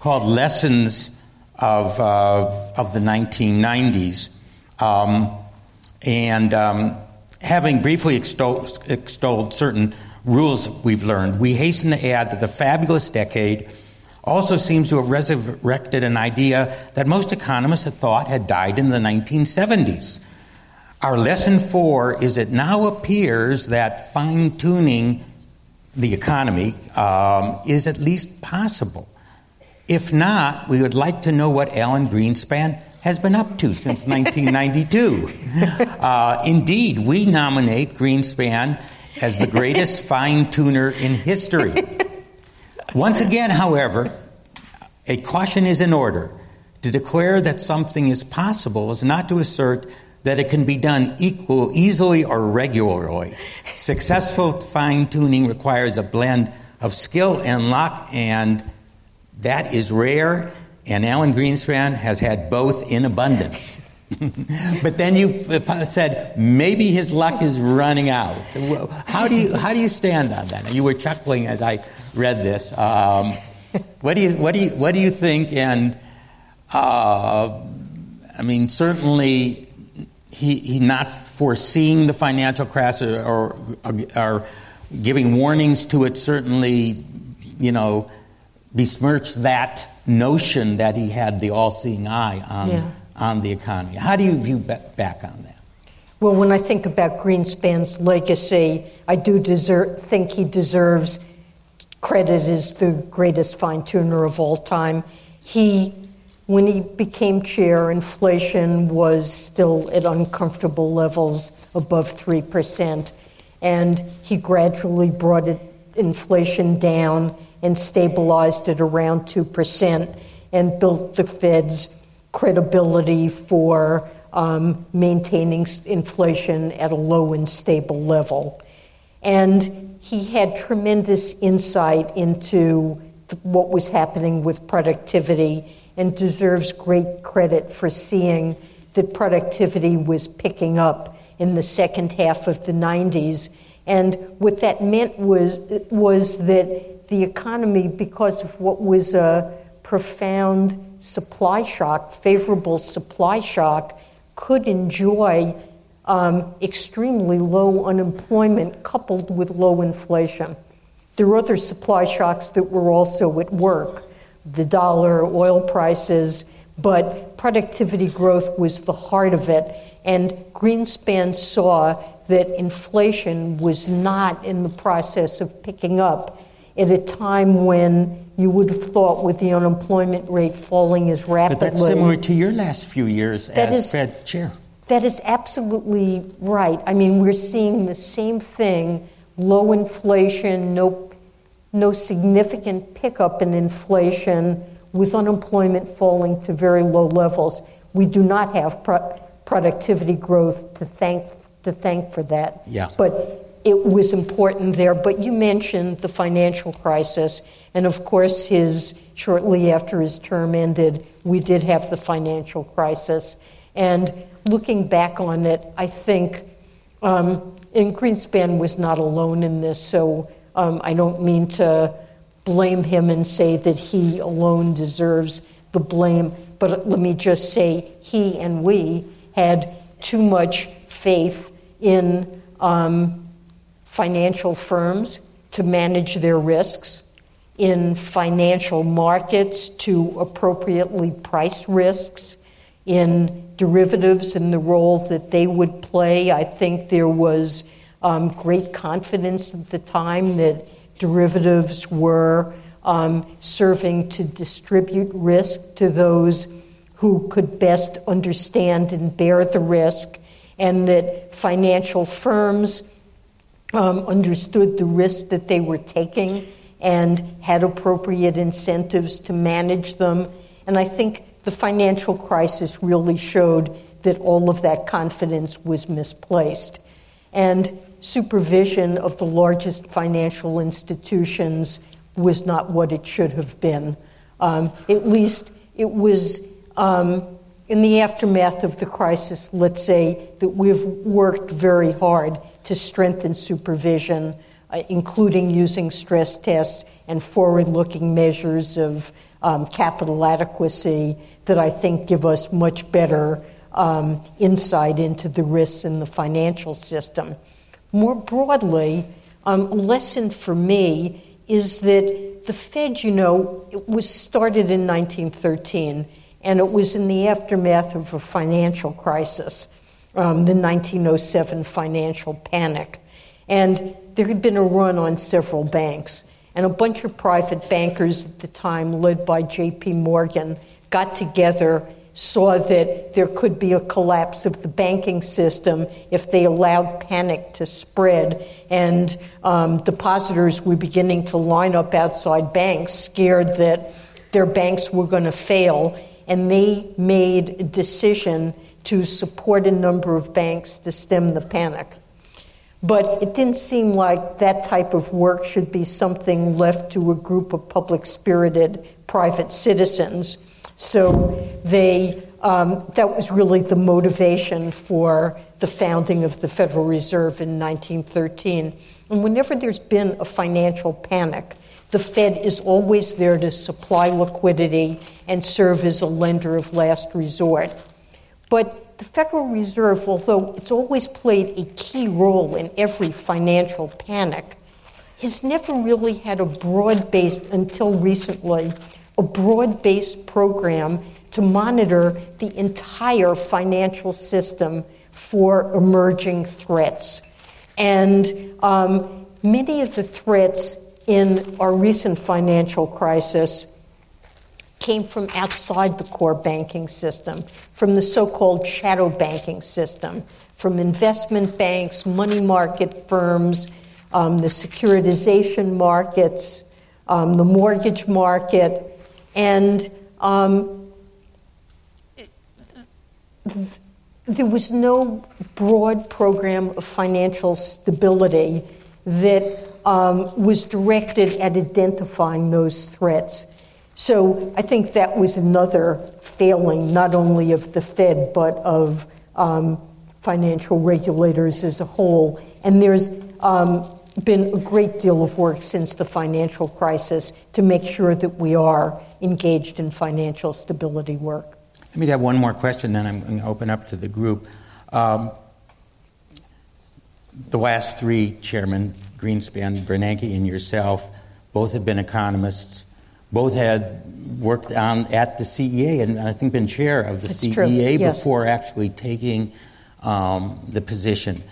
called Lessons of, uh, of the 1990s. Um, and um, having briefly extolled, extolled certain rules we've learned, we hasten to add that the fabulous decade also seems to have resurrected an idea that most economists had thought had died in the 1970s. Our lesson four is it now appears that fine tuning the economy um, is at least possible. If not, we would like to know what Alan Greenspan has been up to since 1992. uh, indeed, we nominate Greenspan as the greatest fine tuner in history. Once again, however, a caution is in order. To declare that something is possible is not to assert that it can be done equal, easily or regularly. Successful fine tuning requires a blend of skill and luck, and that is rare, and Alan Greenspan has had both in abundance. but then you said maybe his luck is running out. How do you how do you stand on that? You were chuckling as I read this. Um, what do you what do you what do you think? And uh, I mean, certainly he, he not foreseeing the financial crisis or, or, or giving warnings to it certainly, you know, besmirched that notion that he had the all-seeing eye on, yeah. On the economy. How do you view back on that? Well, when I think about Greenspan's legacy, I do deserve, think he deserves credit as the greatest fine tuner of all time. He when he became chair, inflation was still at uncomfortable levels above 3%. And he gradually brought it, inflation down and stabilized it around 2% and built the Fed's credibility for um, maintaining inflation at a low and stable level. And he had tremendous insight into what was happening with productivity and deserves great credit for seeing that productivity was picking up in the second half of the 90s. And what that meant was, was that the economy, because of what was a profound supply shock, favorable supply shock, could enjoy um, extremely low unemployment coupled with low inflation. There were other supply shocks that were also at work the dollar, oil prices, but productivity growth was the heart of it. And Greenspan saw that inflation was not in the process of picking up at a time when you would have thought with the unemployment rate falling as rapidly. But that's similar to your last few years that as is, Fed chair. That is absolutely right. I mean, we're seeing the same thing low inflation, no no significant pickup in inflation with unemployment falling to very low levels. We do not have pro- productivity growth to thank to thank for that. Yeah. But it was important there. But you mentioned the financial crisis, and of course, his shortly after his term ended, we did have the financial crisis. And looking back on it, I think, um, and Greenspan was not alone in this. So um, I don't mean to blame him and say that he alone deserves the blame, but let me just say he and we had too much faith in um, financial firms to manage their risks, in financial markets to appropriately price risks, in derivatives and the role that they would play. I think there was um, great confidence at the time that derivatives were um, serving to distribute risk to those who could best understand and bear the risk, and that financial firms um, understood the risk that they were taking and had appropriate incentives to manage them. And I think the financial crisis really showed that all of that confidence was misplaced. And supervision of the largest financial institutions was not what it should have been. Um, at least it was um, in the aftermath of the crisis, let's say, that we've worked very hard to strengthen supervision, uh, including using stress tests and forward looking measures of um, capital adequacy that I think give us much better um, insight into the risks in the financial system. More broadly, um, a lesson for me is that the Fed, you know, it was started in 1913, and it was in the aftermath of a financial crisis, um, the 1907 financial panic. And there had been a run on several banks, and a bunch of private bankers at the time, led by J.P. Morgan, got together saw that there could be a collapse of the banking system if they allowed panic to spread. And um, depositors were beginning to line up outside banks, scared that their banks were going to fail. And they made a decision to support a number of banks to stem the panic. But it didn't seem like that type of work should be something left to a group of public spirited private citizens so they, um, that was really the motivation for the founding of the Federal Reserve in 1913. And whenever there's been a financial panic, the Fed is always there to supply liquidity and serve as a lender of last resort. But the Federal Reserve, although it's always played a key role in every financial panic, has never really had a broad based, until recently, a broad based program to monitor the entire financial system for emerging threats. And um, many of the threats in our recent financial crisis came from outside the core banking system, from the so called shadow banking system, from investment banks, money market firms, um, the securitization markets, um, the mortgage market, and um, th- there was no broad program of financial stability that um, was directed at identifying those threats. So I think that was another failing, not only of the Fed, but of um, financial regulators as a whole. And there's um, been a great deal of work since the financial crisis to make sure that we are engaged in financial stability work. Let me have one more question, then I'm going to open up to the group. Um, the last three chairmen, Greenspan, Bernanke, and yourself, both have been economists. Both had worked on at the CEA and I think been chair of the That's CEA yes. before actually taking um, the position.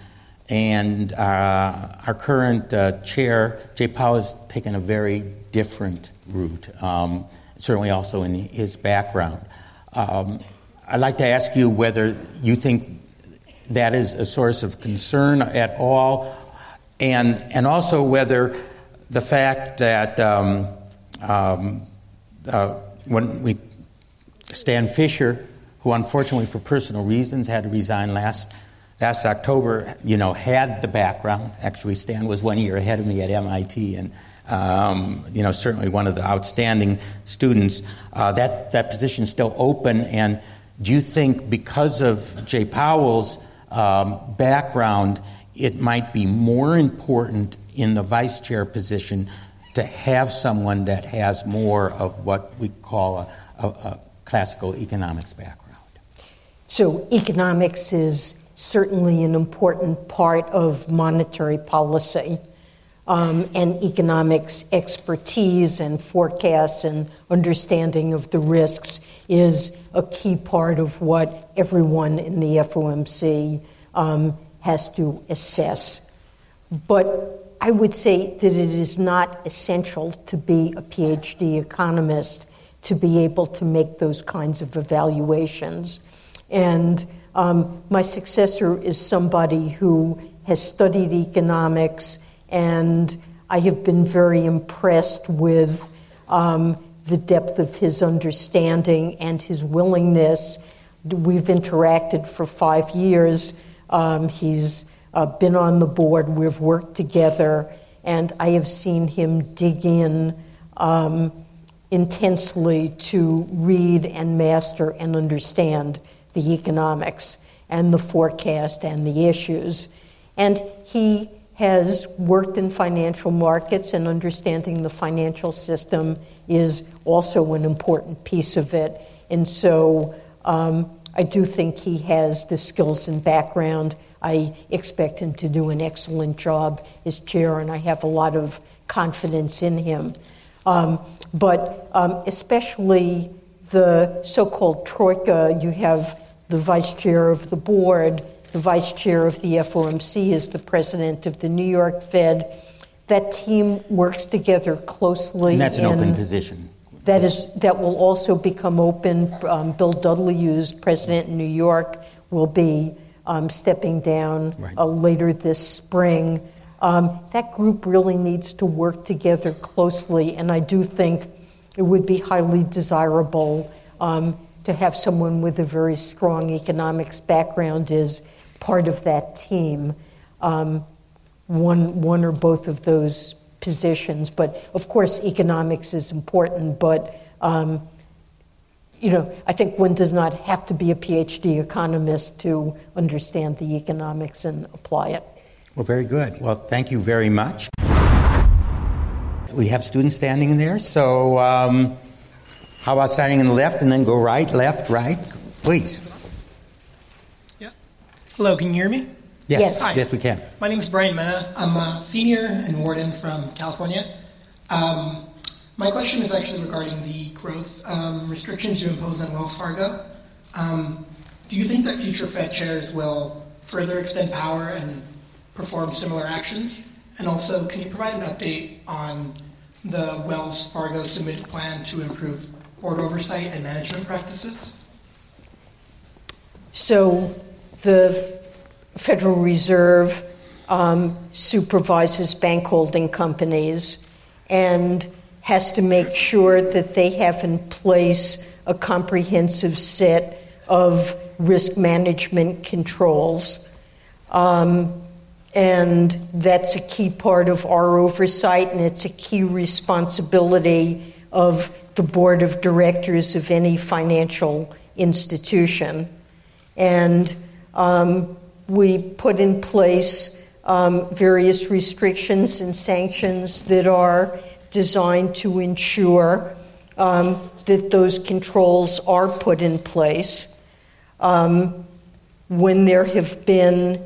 And uh, our current uh, chair, Jay Powell, has taken a very different route. Um, certainly also in his background. Um, I'd like to ask you whether you think that is a source of concern at all, and, and also whether the fact that um, um, uh, when we, Stan Fischer, who unfortunately for personal reasons had to resign last last October, you know, had the background. Actually, Stan was one year ahead of me at MIT, and um, you know, certainly one of the outstanding students. Uh, that that position is still open, and do you think because of Jay Powell's um, background, it might be more important in the vice chair position to have someone that has more of what we call a, a, a classical economics background? So economics is certainly an important part of monetary policy. Um, and economics expertise and forecasts and understanding of the risks is a key part of what everyone in the FOMC um, has to assess. But I would say that it is not essential to be a PhD economist to be able to make those kinds of evaluations. And um, my successor is somebody who has studied economics, and I have been very impressed with um, the depth of his understanding and his willingness. We've interacted for five years. Um, he's uh, been on the board, we've worked together, and I have seen him dig in um, intensely to read and master and understand the economics and the forecast and the issues. And he has worked in financial markets, and understanding the financial system is also an important piece of it. And so um, I do think he has the skills and background. I expect him to do an excellent job as chair, and I have a lot of confidence in him. Um, but um, especially the so called troika, you have the vice chair of the board, the vice chair of the FOMC is the president of the New York Fed. That team works together closely. And that's an open position. That is that will also become open. Um, Bill Dudley, who's president in New York, will be um, stepping down right. uh, later this spring. Um, that group really needs to work together closely, and I do think it would be highly desirable um, to have someone with a very strong economics background as part of that team, um, one, one or both of those positions. But of course, economics is important, but um, you know, I think one does not have to be a PhD economist to understand the economics and apply it. Well, very good. Well, thank you very much. We have students standing there, so um, how about starting in the left and then go right, left, right? Please. Yeah. Hello, can you hear me? Yes, yes, Hi. yes we can. My name is Brian Mena. I'm a senior in Wharton from California. Um, my question is actually regarding the growth um, restrictions you impose on Wells Fargo. Um, do you think that future Fed chairs will further extend power and perform similar actions? And also, can you provide an update on the Wells Fargo submitted plan to improve board oversight and management practices? So the Federal Reserve um, supervises bank holding companies and has to make sure that they have in place a comprehensive set of risk management controls. Um, and that's a key part of our oversight, and it's a key responsibility of the board of directors of any financial institution. And um, we put in place um, various restrictions and sanctions that are designed to ensure um, that those controls are put in place. Um, when there have been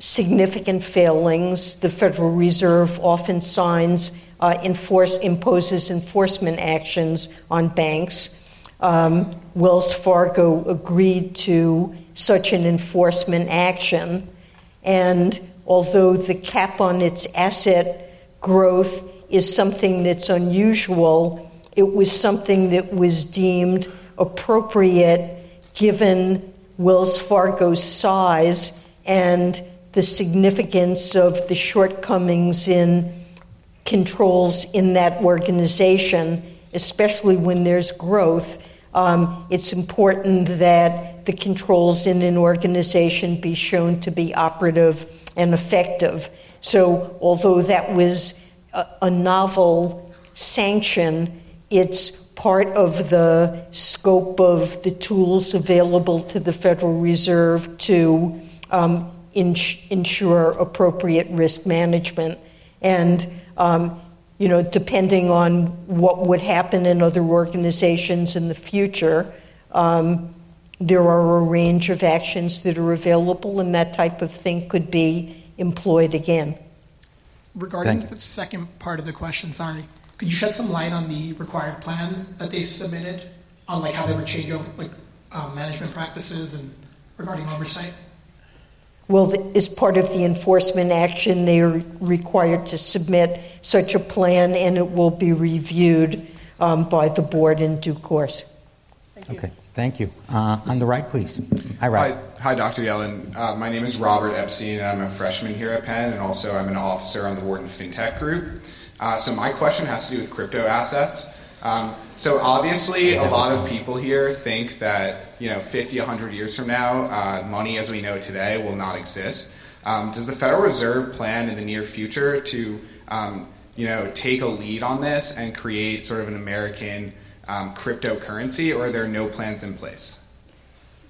significant failings, the Federal Reserve often signs uh, enforce, imposes enforcement actions on banks. Um, Wells Fargo agreed to such an enforcement action, and although the cap on its asset growth is something that's unusual, it was something that was deemed appropriate given Wells Fargo's size and the significance of the shortcomings in controls in that organization, especially when there's growth. Um, it's important that the controls in an organization be shown to be operative and effective. So, although that was a, a novel sanction, it's part of the scope of the tools available to the Federal Reserve to um, ins- ensure appropriate risk management. And um, you know, depending on what would happen in other organizations in the future, um, there are a range of actions that are available, and that type of thing could be employed again. Regarding the second part of the question, sorry, could you shed some light on the required plan that they submitted on like how they would change over like um, management practices and regarding oversight? Well, as part of the enforcement action, they are required to submit such a plan, and it will be reviewed um, by the board in due course. Thank okay, thank you. Uh, on the right, please. Hi, Rob. Hi, hi Dr. Yellen. Uh, my name is Robert Epstein, and I'm a freshman here at Penn, and also I'm an officer on the Wharton FinTech Group. Uh, so my question has to do with crypto assets. Um, so obviously, a lot of people here think that you know 50, 100 years from now, uh, money as we know today will not exist. Um, does the Federal Reserve plan in the near future to um, you know take a lead on this and create sort of an American um, cryptocurrency, or are there no plans in place?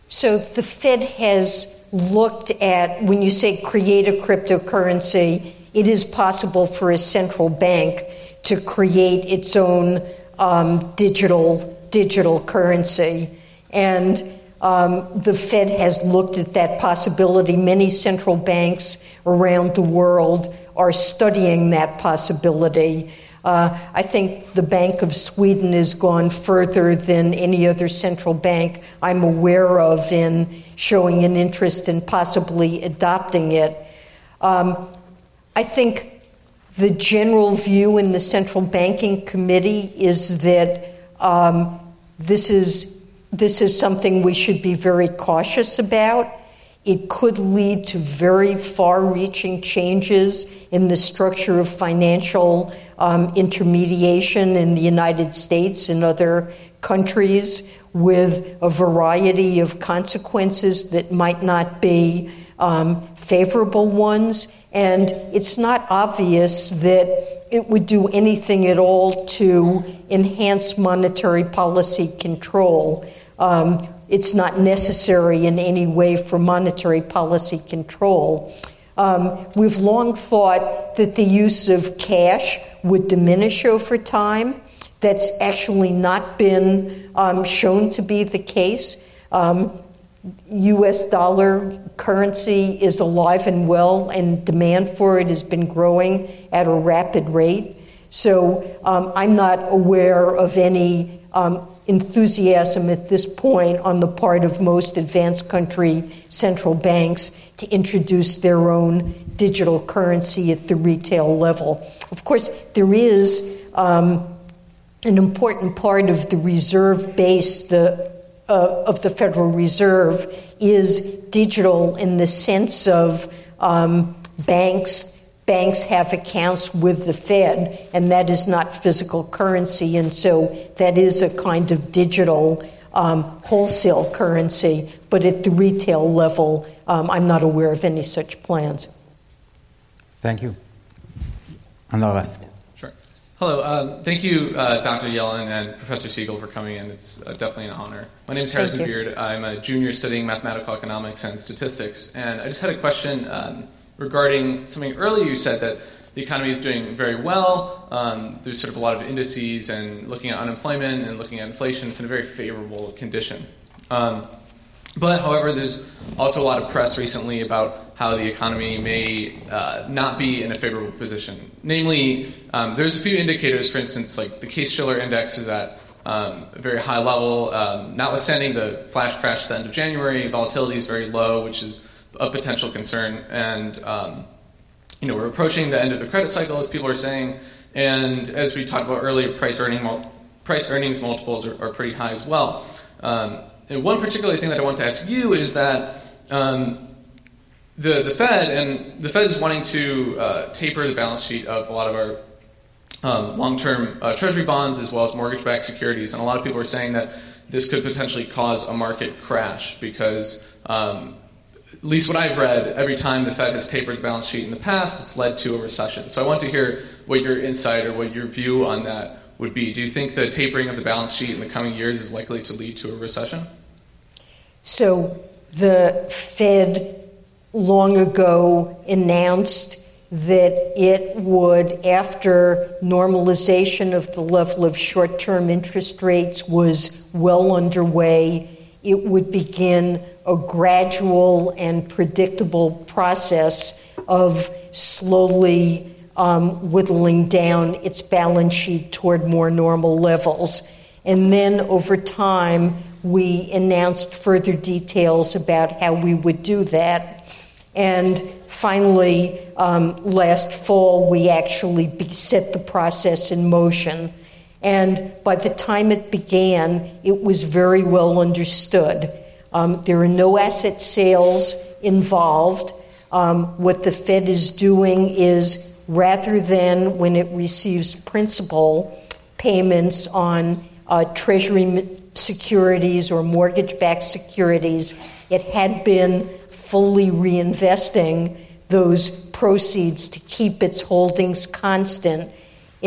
So the Fed has looked at when you say create a cryptocurrency, it is possible for a central bank to create its own um, digital digital currency, and um, the Fed has looked at that possibility. Many central banks around the world are studying that possibility. Uh, I think the Bank of Sweden has gone further than any other central bank I'm aware of in showing an interest in possibly adopting it. Um, I think the general view in the Central Banking Committee is that um, this is this is something we should be very cautious about. It could lead to very far reaching changes in the structure of financial um, intermediation in the United States and other countries with a variety of consequences that might not be um, favorable ones. And it's not obvious that it would do anything at all to enhance monetary policy control. Um, it's not necessary in any way for monetary policy control. Um, we've long thought that the use of cash would diminish over time. That's actually not been um, shown to be the case. Um, US dollar currency is alive and well, and demand for it has been growing at a rapid rate. So um, I'm not aware of any um, enthusiasm at this point on the part of most advanced country central banks to introduce their own digital currency at the retail level. Of course, there is um, an important part of the reserve base, the uh, of the Federal Reserve is digital in the sense of um, banks. Banks have accounts with the Fed, and that is not physical currency, and so that is a kind of digital um, wholesale currency. But at the retail level, um, I'm not aware of any such plans. Thank you. On the left. Sure. Hello. Uh, thank you, uh, Dr. Yellen and Professor Siegel, for coming in. It's uh, definitely an honor. My name is Harrison Beard. I'm a junior studying mathematical economics and statistics. And I just had a question um, regarding something earlier you said that the economy is doing very well. Um, there's sort of a lot of indices and looking at unemployment and looking at inflation. It's in a very favorable condition. Um, but, however, there's also a lot of press recently about how the economy may uh, not be in a favorable position. Namely, um, there's a few indicators, for instance, like the Case-Shiller index is at um, a very high level. Um, notwithstanding the flash crash at the end of January, volatility is very low, which is a potential concern. And um, you know, we're approaching the end of the credit cycle, as people are saying. And as we talked about earlier, price earning price earnings multiples are, are pretty high as well. Um, and one particular thing that I want to ask you is that um, the, the Fed and the Fed is wanting to uh, taper the balance sheet of a lot of our um, long-term uh, Treasury bonds as well as mortgage-backed securities, and a lot of people are saying that this could potentially cause a market crash because, um, at least what I've read, every time the Fed has tapered the balance sheet in the past, it's led to a recession. So I want to hear what your insight or what your view on that would be. Do you think the tapering of the balance sheet in the coming years is likely to lead to a recession? So the Fed long ago announced that it would, after normalization of the level of short term interest rates was well underway, it would begin a gradual and predictable process of slowly um, whittling down its balance sheet toward more normal levels. And then over time, we announced further details about how we would do that. And finally, um, last fall, we actually set the process in motion. And by the time it began, it was very well understood. Um, there are no asset sales involved. Um, what the Fed is doing is rather than when it receives principal payments on uh, Treasury securities or mortgage backed securities, it had been fully reinvesting those proceeds to keep its holdings constant.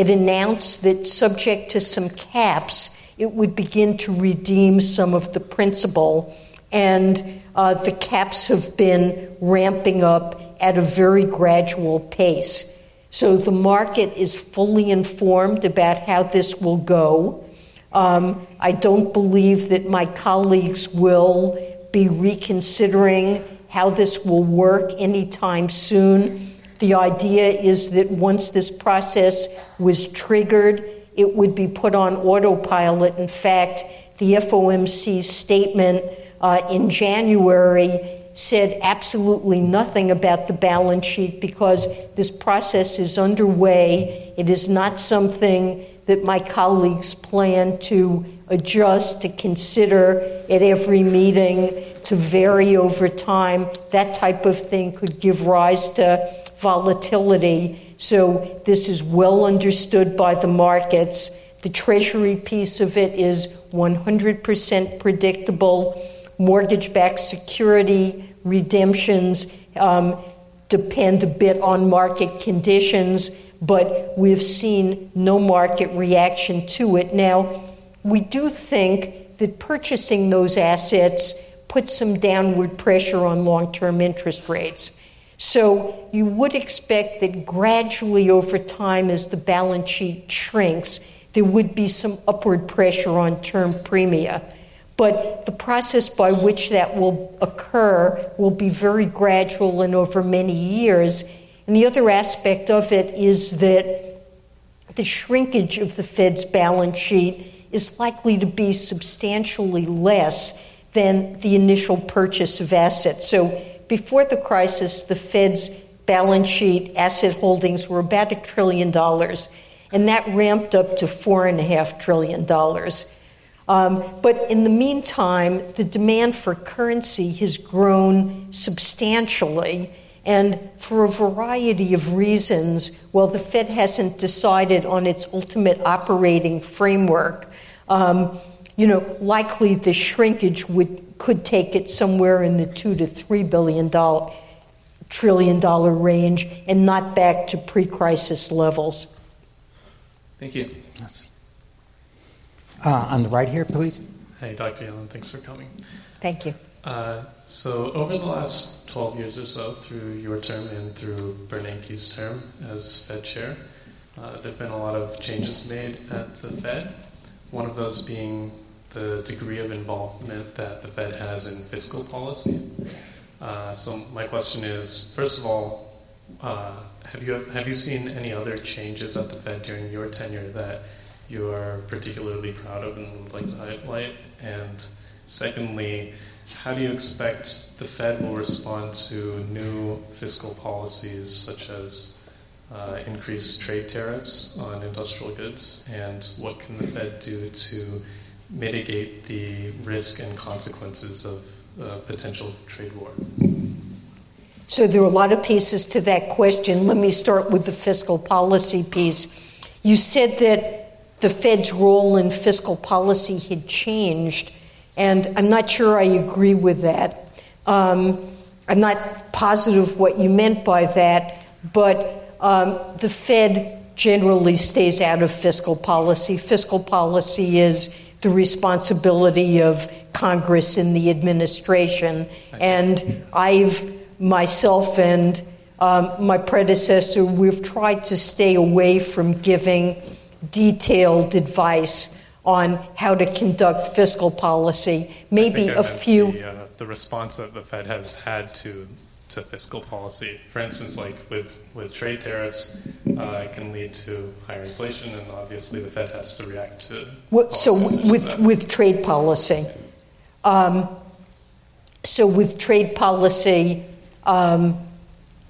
It announced that, subject to some caps, it would begin to redeem some of the principal. And uh, the caps have been ramping up at a very gradual pace. So the market is fully informed about how this will go. Um, I don't believe that my colleagues will be reconsidering how this will work anytime soon. The idea is that once this process was triggered, it would be put on autopilot. In fact, the FOMC statement uh, in January said absolutely nothing about the balance sheet because this process is underway. It is not something that my colleagues plan to adjust, to consider at every meeting, to vary over time. That type of thing could give rise to volatility. So, this is well understood by the markets. The Treasury piece of it is 100% predictable. Mortgage backed security redemptions um, depend a bit on market conditions, but we've seen no market reaction to it. Now, we do think that purchasing those assets puts some downward pressure on long term interest rates. So you would expect that gradually over time, as the balance sheet shrinks, there would be some upward pressure on term premia. But the process by which that will occur will be very gradual and over many years. And the other aspect of it is that the shrinkage of the Fed's balance sheet is likely to be substantially less than the initial purchase of assets. So before the crisis, the Fed's balance sheet asset holdings were about a trillion dollars, and that ramped up to four and a half trillion dollars. Um, but in the meantime, the demand for currency has grown substantially. And for a variety of reasons, while the Fed hasn't decided on its ultimate operating framework, um, you know, likely the shrinkage would could take it somewhere in the two to three billion dollar trillion dollar range and not back to pre-crisis levels. Thank you. Uh, on the right here, please. Hey, Dr. Yellen, thanks for coming. Thank you. Uh, so, over the last 12 years or so, through your term and through Bernanke's term as Fed chair, uh, there have been a lot of changes made at the Fed. One of those being the degree of involvement that the Fed has in fiscal policy. Uh, so, my question is first of all, uh, have, you, have you seen any other changes at the Fed during your tenure that you are particularly proud of and would like to highlight? And secondly, how do you expect the Fed will respond to new fiscal policies such as uh, increased trade tariffs on industrial goods? And what can the Fed do to mitigate the risk and consequences of uh, potential trade war? So there are a lot of pieces to that question. Let me start with the fiscal policy piece. You said that the Fed's role in fiscal policy had changed, and I'm not sure I agree with that. Um, I'm not positive what you meant by that, but um, the Fed generally stays out of fiscal policy. Fiscal policy is the responsibility of Congress and the administration, and I've myself and um, my predecessor, we've tried to stay away from giving detailed advice on how to conduct fiscal policy. Maybe a few. The, uh, the response that the Fed has had to to fiscal policy. For instance, like with, with trade tariffs, uh, it can lead to higher inflation, and obviously the Fed has to react to. so with with trade policy, um, so with trade policy, um,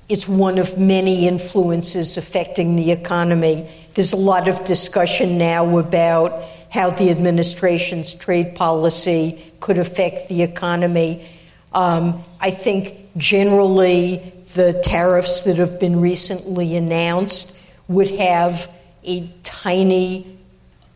it's one of many influences affecting the economy. There's a lot of discussion now about how the administration's trade policy could affect the economy. Um, I think generally the tariffs that have been recently announced would have a tiny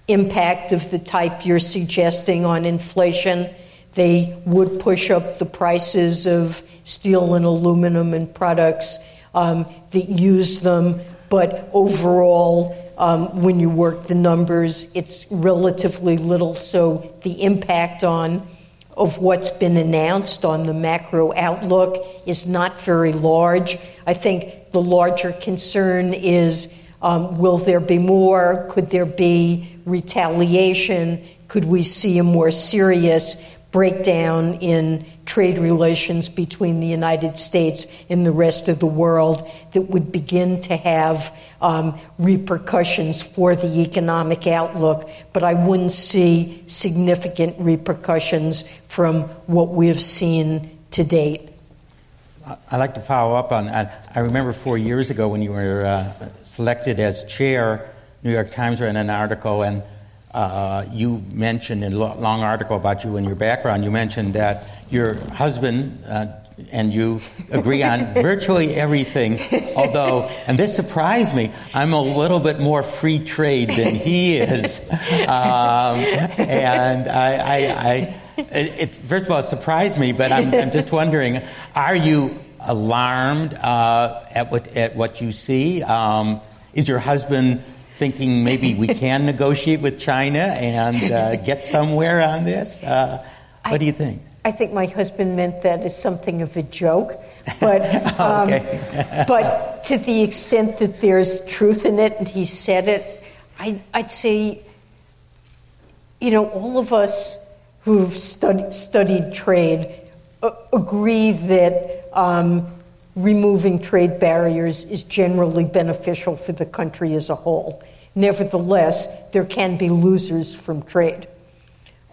impact of the type you're suggesting on inflation. They would push up the prices of steel and aluminum and products um, that use them, but overall, um, when you work the numbers, it's relatively little. So the impact on of what's been announced on the macro outlook is not very large. I think the larger concern is um, will there be more? Could there be retaliation? Could we see a more serious breakdown in trade relations between the United States and the rest of the world that would begin to have um, repercussions for the economic outlook, but I wouldn't see significant repercussions from what we have seen to date. I'd like to follow up on that. I remember four years ago when you were uh, selected as chair, New York Times ran an article and uh, you mentioned in a long article about you and your background, you mentioned that your husband uh, and you agree on virtually everything. Although, and this surprised me, I'm a little bit more free trade than he is. Um, and I, I, I it, it, first of all, it surprised me, but I'm, I'm just wondering are you alarmed uh, at, what, at what you see? Um, is your husband thinking maybe we can negotiate with China and uh, get somewhere on this? Uh, what I, do you think? I think my husband meant that as something of a joke, but um, but to the extent that there's truth in it and he said it, I, I'd say, you know, all of us who've studied, studied trade uh, agree that um, removing trade barriers is generally beneficial for the country as a whole. Nevertheless, there can be losers from trade.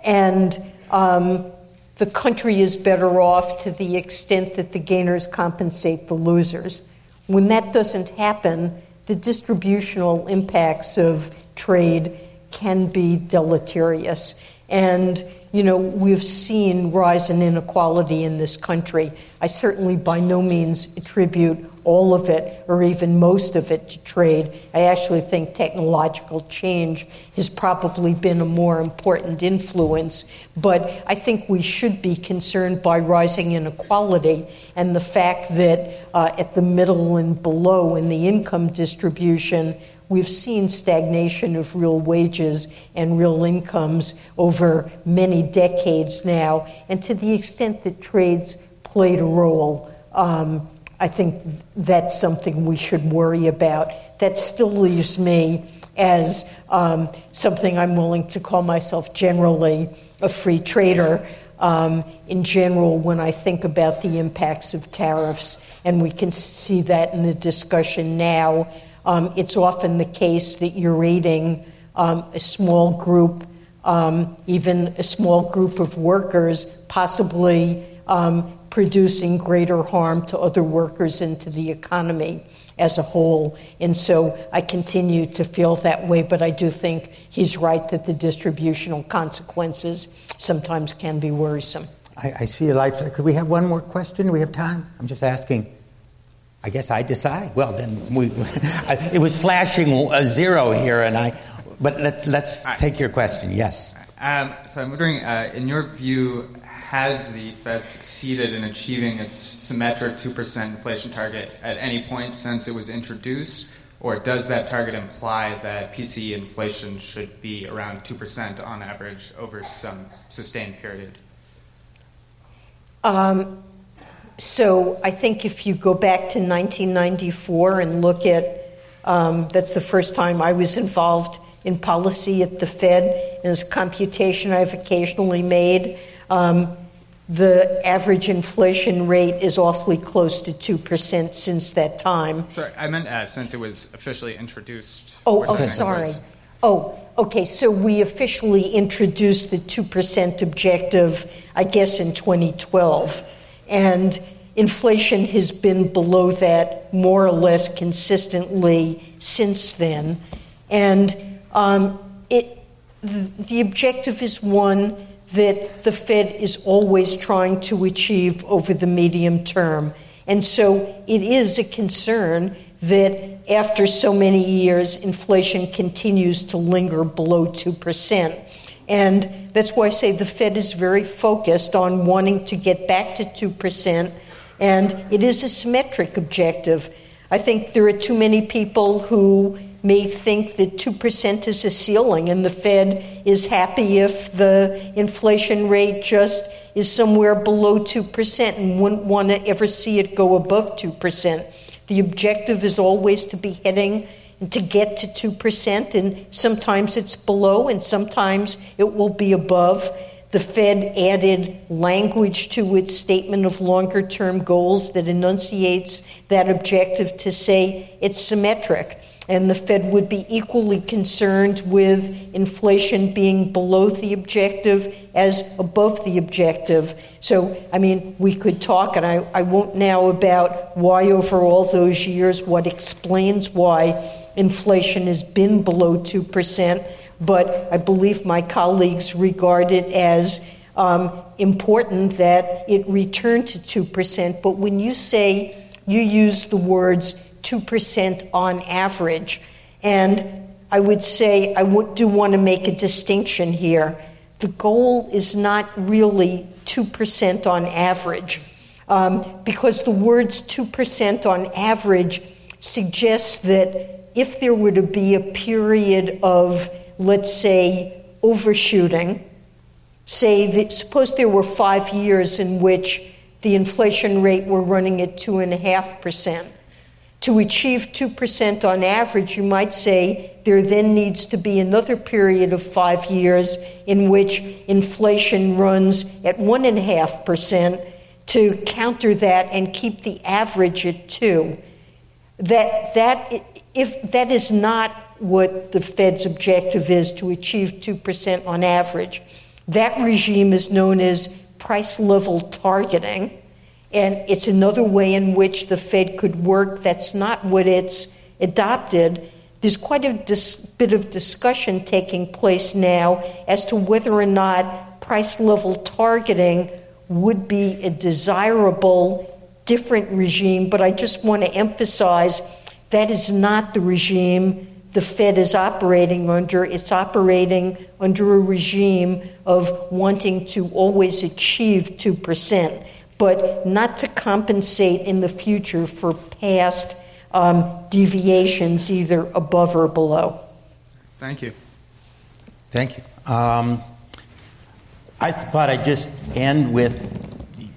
And um, the country is better off to the extent that the gainers compensate the losers. When that doesn't happen, the distributional impacts of trade can be deleterious. And you know, we've seen rise in inequality in this country. I certainly by no means attribute all of it or even most of it to trade. I actually think technological change has probably been a more important influence. But I think we should be concerned by rising inequality and the fact that uh, at the middle and below in the income distribution, we've seen stagnation of real wages and real incomes over many decades now. And to the extent that trades played a role, um, I think that's something we should worry about. That still leaves me as um, something I'm willing to call myself generally a free trader. Um, in general, when I think about the impacts of tariffs, and we can see that in the discussion now um, it's often the case that you're aiding um, a small group, um, even a small group of workers, possibly um, producing greater harm to other workers and to the economy as a whole. And so I continue to feel that way, but I do think he's right that the distributional consequences sometimes can be worrisome. I, I see a light. Could we have one more question? We have time? I'm just asking. I guess I decide. Well, then we. it was flashing a zero here, and I. But let, let's take your question. Yes. Um, so I'm wondering, uh, in your view, has the Fed succeeded in achieving its symmetric 2% inflation target at any point since it was introduced? Or does that target imply that PCE inflation should be around 2% on average over some sustained period? Um, so I think if you go back to 1994 and look at, um, that's the first time I was involved in policy at the Fed. And this computation I've occasionally made, um, the average inflation rate is awfully close to 2% since that time. Sorry, I meant uh, since it was officially introduced. Oh, oh, sorry. Oh, okay. So we officially introduced the 2% objective, I guess, in 2012. And inflation has been below that more or less consistently since then. And um, it, the objective is one that the Fed is always trying to achieve over the medium term. And so it is a concern that after so many years, inflation continues to linger below 2%. And that's why I say the Fed is very focused on wanting to get back to 2%, and it is a symmetric objective. I think there are too many people who may think that 2% is a ceiling and the Fed is happy if the inflation rate just is somewhere below 2% and wouldn't want to ever see it go above 2%. The objective is always to be heading to get to 2%, and sometimes it's below and sometimes it will be above. The Fed added language to its statement of longer term goals that enunciates that objective to say it's symmetric and the Fed would be equally concerned with inflation being below the objective as above the objective. So, I mean, we could talk, and I, I won't now about why over all those years, what explains why inflation has been below 2%, but I believe my colleagues regard it as um, important that it return to 2%. But when you say, you use the words 2% on average. And I would say I would, do want to make a distinction here. The goal is not really 2% on average, um, because the words 2% on average suggests that if there were to be a period of, let's say, overshooting, say that suppose there were five years in which the inflation rate were running at 2.5%. To achieve 2% on average, you might say there then needs to be another period of five years in which inflation runs at 1.5% to counter that and keep the average at 2. That, that, if, that is not what the Fed's objective is to achieve 2% on average. That regime is known as price level targeting. And it's another way in which the Fed could work. That's not what it's adopted. There's quite a dis- bit of discussion taking place now as to whether or not price level targeting would be a desirable, different regime. But I just want to emphasize that is not the regime the Fed is operating under. It's operating under a regime of wanting to always achieve 2% but not to compensate in the future for past um, deviations, either above or below. Thank you. Thank you. Um, I thought I'd just end with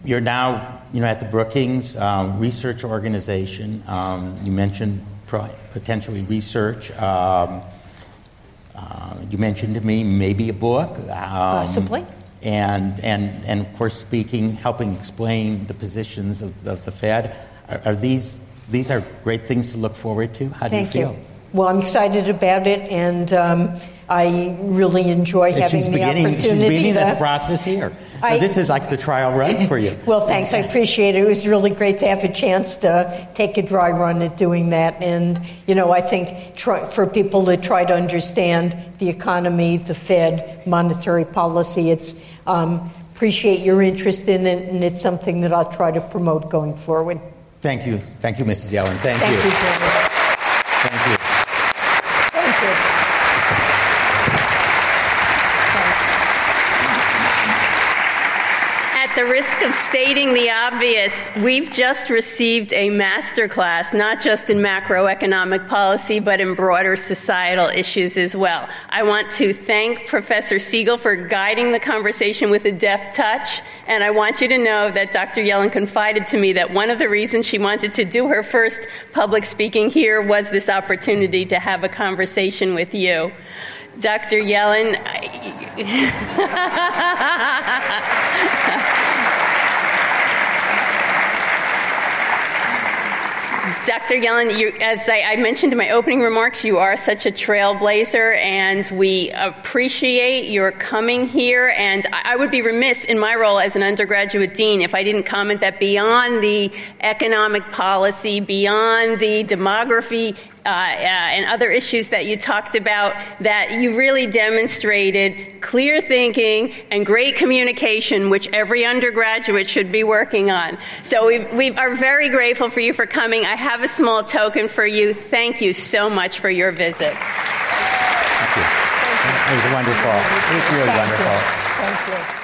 you're now you know, at the Brookings um, Research Organization. Um, you mentioned potentially research. Um, uh, you mentioned to me maybe a book. Um, Possibly and, and, and of course, speaking, helping explain the positions of, of the Fed. Are, are, these, these are great things to look forward to? How Thank do you feel? You. Well, I'm excited about it, and um, I really enjoy having she's the beginning, opportunity. She's beginning to, this process here. I, this is like the trial run for you. well, thanks. I appreciate it. It was really great to have a chance to take a dry run at doing that. And, you know, I think try, for people to try to understand the economy, the Fed, monetary policy, it's um, appreciate your interest in it, and it's something that I'll try to promote going forward. Thank you. Thank you, Mrs. Yellen. Thank, Thank you. you Thank you. Thank you. At the risk of stating the obvious, we've just received a master class, not just in macroeconomic policy, but in broader societal issues as well. I want to thank Professor Siegel for guiding the conversation with a deft touch, and I want you to know that Dr. Yellen confided to me that one of the reasons she wanted to do her first public speaking here was this opportunity to have a conversation with you. Dr. Yellen. Dr. Yellen, you, as I, I, mentioned in my opening remarks, you are such a trailblazer, and we appreciate your coming here. And I, I would be remiss in my role as an undergraduate dean if I didn't comment that beyond the economic policy, beyond the demography uh, uh, and other issues that you talked about, that you really demonstrated clear thinking and great communication, which every undergraduate should be working on. So we, we are very grateful for you for coming. I have a small token for you. Thank you so much for your visit. Thank you. It was wonderful. It was really Thank wonderful. You. Thank you.